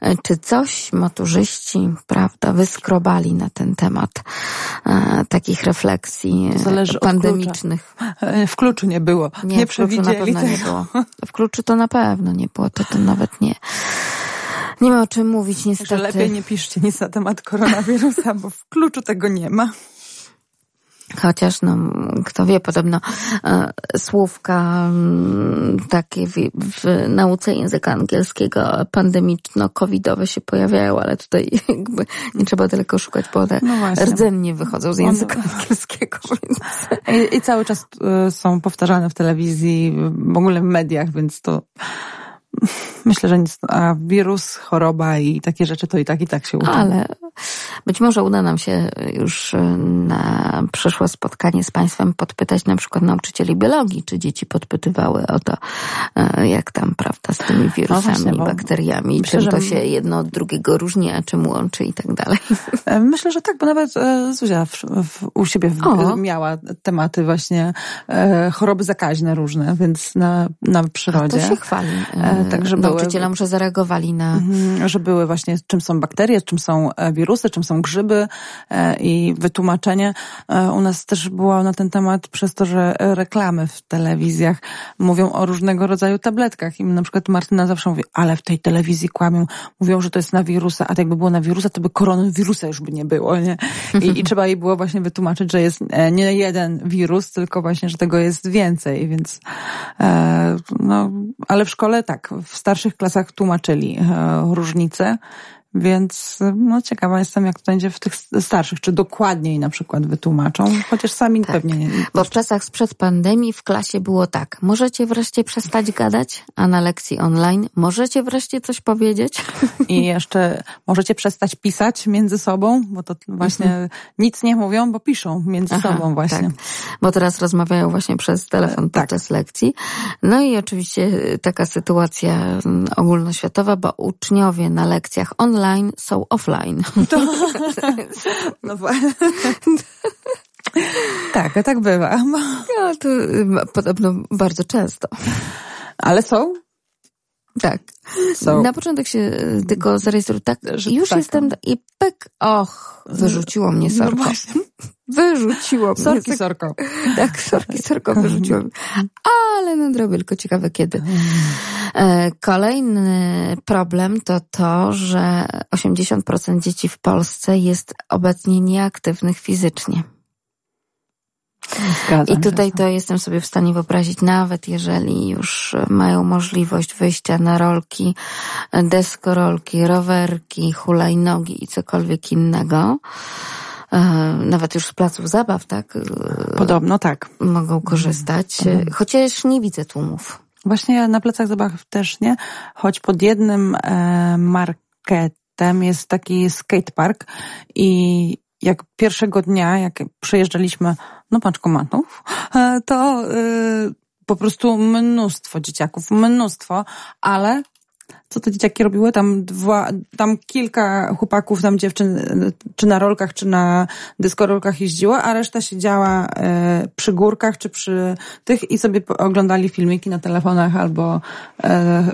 Mm. Czy coś maturzyści, prawda, wyskrobali na ten temat e, takich refleksji Zależy pandemicznych?
W kluczu nie było. Nie, nie w kluczu na pewno tego.
nie było. W kluczu to na pewno nie było, to, to nawet nie. Nie ma o czym mówić, niestety.
Że lepiej nie piszcie nic na temat koronawirusa, bo w kluczu tego nie ma.
Chociaż, no, kto wie, podobno e, słówka m, takie w, w nauce języka angielskiego pandemiczno-covidowe się pojawiają, ale tutaj jakby nie trzeba daleko szukać, bo one no rdzennie wychodzą z języka angielskiego. Więc...
I, I cały czas e, są powtarzane w telewizji, w ogóle w mediach, więc to myślę, że nic, a wirus, choroba i takie rzeczy to i tak i tak się uczy.
Ale być może uda nam się już na przyszłe spotkanie z Państwem podpytać na przykład nauczycieli biologii, czy dzieci podpytywały o to, e, jak tam, prawda, z tymi wirusami, no właśnie, bakteriami, myślę, czym to się jedno od drugiego różni, a czym łączy i tak dalej.
E, myślę, że tak, bo nawet e, Zuzia w, w, u siebie w, miała tematy właśnie e, choroby zakaźne różne, więc na, na przyrodzie.
A to się chwali. E, tak, że nauczycielom, były, że zareagowali na...
Mhm, że były właśnie, czym są bakterie, czym są wirusy, czym są grzyby e, i wytłumaczenie. E, u nas też było na ten temat przez to, że reklamy w telewizjach mówią o różnego rodzaju tabletkach. I na przykład Martyna zawsze mówi, ale w tej telewizji kłamią, mówią, że to jest na wirusa, a tak jakby było na wirusa, to by koronawirusa już by nie było, nie? I, i trzeba jej było właśnie wytłumaczyć, że jest e, nie jeden wirus, tylko właśnie, że tego jest więcej, więc no, ale w szkole tak, w starszych klasach tłumaczyli różnice więc no ciekawa jestem, jak to będzie w tych starszych, czy dokładniej na przykład wytłumaczą, chociaż sami tak, pewnie nie.
Bo w czasach sprzed pandemii w klasie było tak, możecie wreszcie przestać gadać, a na lekcji online możecie wreszcie coś powiedzieć.
I jeszcze możecie przestać pisać między sobą, bo to właśnie mhm. nic nie mówią, bo piszą między Aha, sobą właśnie. Tak.
Bo teraz rozmawiają właśnie przez telefon tak. podczas lekcji. No i oczywiście taka sytuacja mm, ogólnoświatowa, bo uczniowie na lekcjach online online są offline. To...
No właśnie. tak, tak bywa.
No, to podobno bardzo często.
Ale są?
Tak. So. Na początek się e, tylko zarejestruję tak, że już tak. jestem i pek, och, wyrzuciło mnie no sorko. No wyrzuciło mnie.
Sorki sorko.
Tak, sorki sorko wyrzuciło mnie. Ale nadrobię, tylko ciekawe kiedy. E, kolejny problem to to, że 80% dzieci w Polsce jest obecnie nieaktywnych fizycznie.
Zgadzam
I tutaj to jestem sobie w stanie wyobrazić, nawet jeżeli już mają możliwość wyjścia na rolki, deskorolki, rowerki, hulajnogi i cokolwiek innego, nawet już z placów zabaw, tak?
Podobno tak.
Mogą korzystać, Podobno. chociaż nie widzę tłumów.
Właśnie na plecach zabaw też nie, choć pod jednym e, marketem jest taki skatepark i jak pierwszego dnia, jak przejeżdżaliśmy no paczkomatów, e, to po prostu mnóstwo dzieciaków, mnóstwo, ale co te dzieciaki robiły? Tam dwa, tam kilka chłopaków, tam dziewczyn, czy na rolkach, czy na dyskorolkach jeździło, a reszta siedziała e, przy górkach, czy przy tych i sobie oglądali filmiki na telefonach albo e,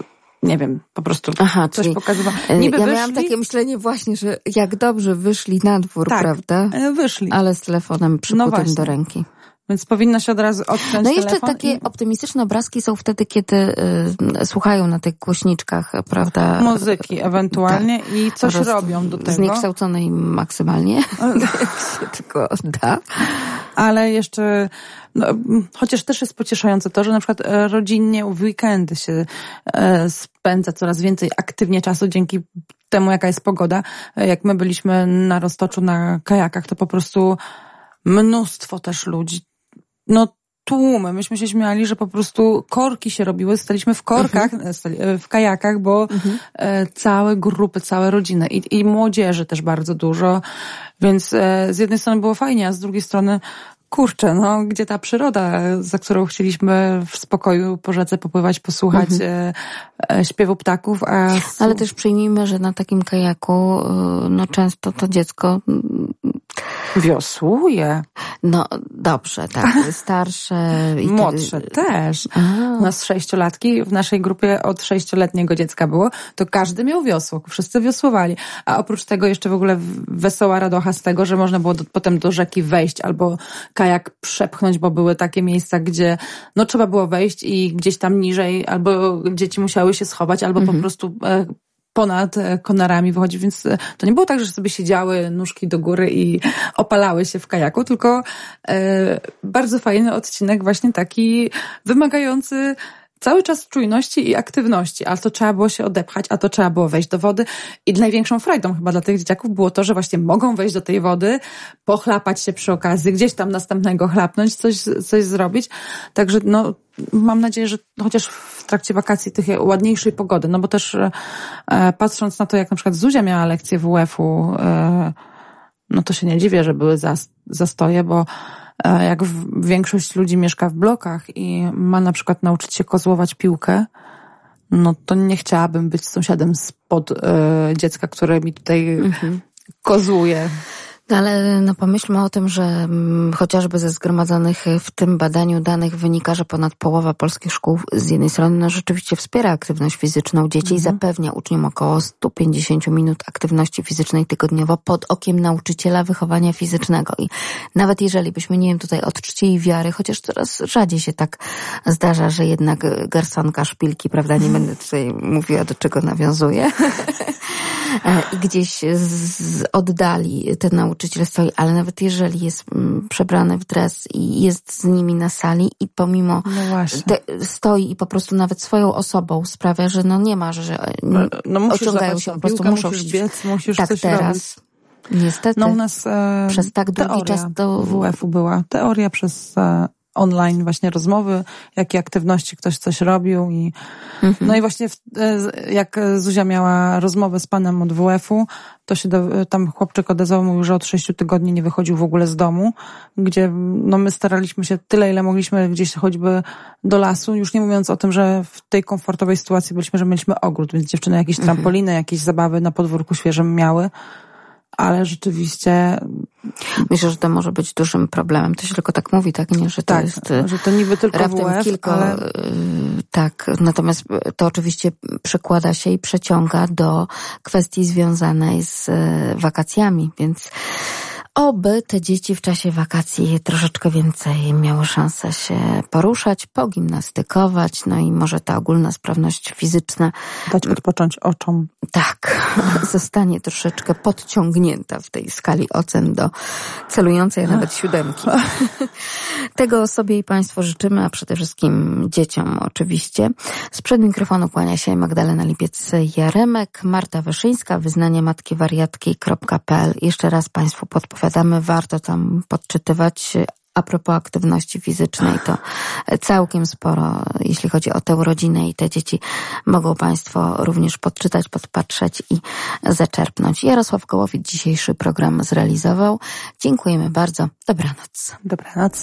nie wiem, po prostu Aha, coś czyli pokazywał.
E, Niby ja wyszli... miałam takie myślenie właśnie, że jak dobrze wyszli na dwór,
tak,
prawda?
E, wyszli.
Ale z telefonem przykutym no do ręki.
Więc powinno się od razu odciąć
No jeszcze
telefon
takie i... optymistyczne obrazki są wtedy, kiedy y, słuchają na tych głośniczkach, prawda?
Muzyki ewentualnie tak. i coś robią do tego.
Zniekształconej maksymalnie, się tylko da.
Ale jeszcze, no, chociaż też jest pocieszające to, że na przykład e, rodzinnie w weekendy się e, spędza coraz więcej aktywnie czasu dzięki temu, jaka jest pogoda. E, jak my byliśmy na Roztoczu na kajakach, to po prostu mnóstwo też ludzi no tłumy. Myśmy się śmiali, że po prostu korki się robiły. Staliśmy w korkach, mhm. E, w kajakach, bo mhm. E, całe grupy, całe rodziny i, i młodzieży też bardzo dużo. Więc e, z jednej strony było fajnie, a z drugiej strony kurczę, no, gdzie ta przyroda, za którą chcieliśmy w spokoju po rzece popływać, posłuchać mhm. śpiewu ptaków, a...
Ale też przyjmijmy, że na takim kajaku, no często to dziecko
Wiosłuje.
No dobrze, tak. Starsze.
I Młodsze też. A. U nas sześciolatki, w naszej grupie od sześcioletniego dziecka było, to każdy miał wiosło, wszyscy wiosłowali. A oprócz tego jeszcze w ogóle wesoła radocha z tego, że można było do, potem do rzeki wejść albo kajak przepchnąć, bo były takie miejsca, gdzie no trzeba było wejść i gdzieś tam niżej albo dzieci musiały się schować, albo mhm. po prostu e, ponad e, konarami wychodzi, więc e, to nie było tak, że sobie siedziały nóżki do góry i opalały się w kajaku, tylko e, bardzo fajny odcinek właśnie taki wymagający cały czas czujności i aktywności, a to trzeba było się odepchać, a to trzeba było wejść do wody i największą frajdą chyba dla tych dzieciaków było to, że właśnie mogą wejść do tej wody, pochlapać się przy okazji, gdzieś tam następnego chlapnąć, coś, coś zrobić. Także no, mam nadzieję, że chociaż w trakcie wakacji tych ładniejszej pogody, no bo też e, patrząc na to, jak na przykład Zuzia miała lekcję WF-u, e, no to się nie dziwię, że były zastoje, bo e, jak większość ludzi mieszka w blokach i ma na przykład nauczyć się kozłować piłkę, no to nie chciałabym być sąsiadem spod e, dziecka, które mi tutaj mhm. kozłuje.
No ale no pomyślmy o tym, że mm, chociażby ze zgromadzonych w tym badaniu danych wynika, że ponad połowa polskich szkół z jednej strony no, rzeczywiście wspiera aktywność fizyczną dzieci mhm. i zapewnia uczniom około 150 minut aktywności fizycznej tygodniowo pod okiem nauczyciela wychowania fizycznego. I nawet jeżeli byśmy, nie wiem, tutaj od czci i wiary, chociaż coraz rzadziej się tak zdarza, że jednak garsonka, szpilki, prawda, nie będę tutaj mówiła, do czego nawiązuje. E, i gdzieś z oddali ten nauczyciel stoi, ale nawet jeżeli jest mm, przebrany w dres i jest z nimi na sali i pomimo no te, stoi i po prostu nawet swoją osobą sprawia, że no nie ma, że no, no ociągają się po prostu, muszą
musisz biec, musisz
tak
coś
teraz.
Robić.
Niestety.
No u nas e,
przez tak długi czas to
WF-u była teoria przez e, online właśnie rozmowy, jakie aktywności ktoś coś robił i mhm. no i właśnie w, e, jak Zuzia miała rozmowę z panem od WF-u, to się do, tam chłopczyk odezwał, mówił, że od sześciu tygodni nie wychodził w ogóle z domu, gdzie no my staraliśmy się tyle, ile mogliśmy gdzieś choćby do lasu, już nie mówiąc o tym, że w tej komfortowej sytuacji byliśmy, że mieliśmy ogród, więc dziewczyny jakieś mhm. trampoliny, jakieś zabawy na podwórku świeżym miały ale rzeczywiście.
Myślę, że to może być dużym problemem. To się tylko tak mówi, tak? Nie, że to
tak,
jest.
Że to niby tylko raptem WF,
kilka,
ale...
Y, tak, natomiast to oczywiście przekłada się i przeciąga do kwestii związanej z y, wakacjami, więc Oby te dzieci w czasie wakacji troszeczkę więcej miały szansę się poruszać, pogimnastykować, no i może ta ogólna sprawność fizyczna.
Dać odpocząć oczom.
Tak, zostanie troszeczkę podciągnięta w tej skali ocen do celującej nawet siódemki. Tego sobie i Państwu życzymy, a przede wszystkim dzieciom oczywiście. Sprzed mikrofonu kłania się Magdalena Lipiec-Jaremek, Marta Wyszyńska, wyznanie matki wariatki.pl. Jeszcze raz Państwu podpowiadam opowiadamy, warto tam podczytywać a propos aktywności fizycznej, to całkiem sporo, jeśli chodzi o tę rodzinę i te dzieci, mogą Państwo również podczytać, podpatrzeć i zaczerpnąć. Jarosław Kołowicz dzisiejszy program zrealizował. Dziękujemy bardzo. Dobranoc.
Dobranoc.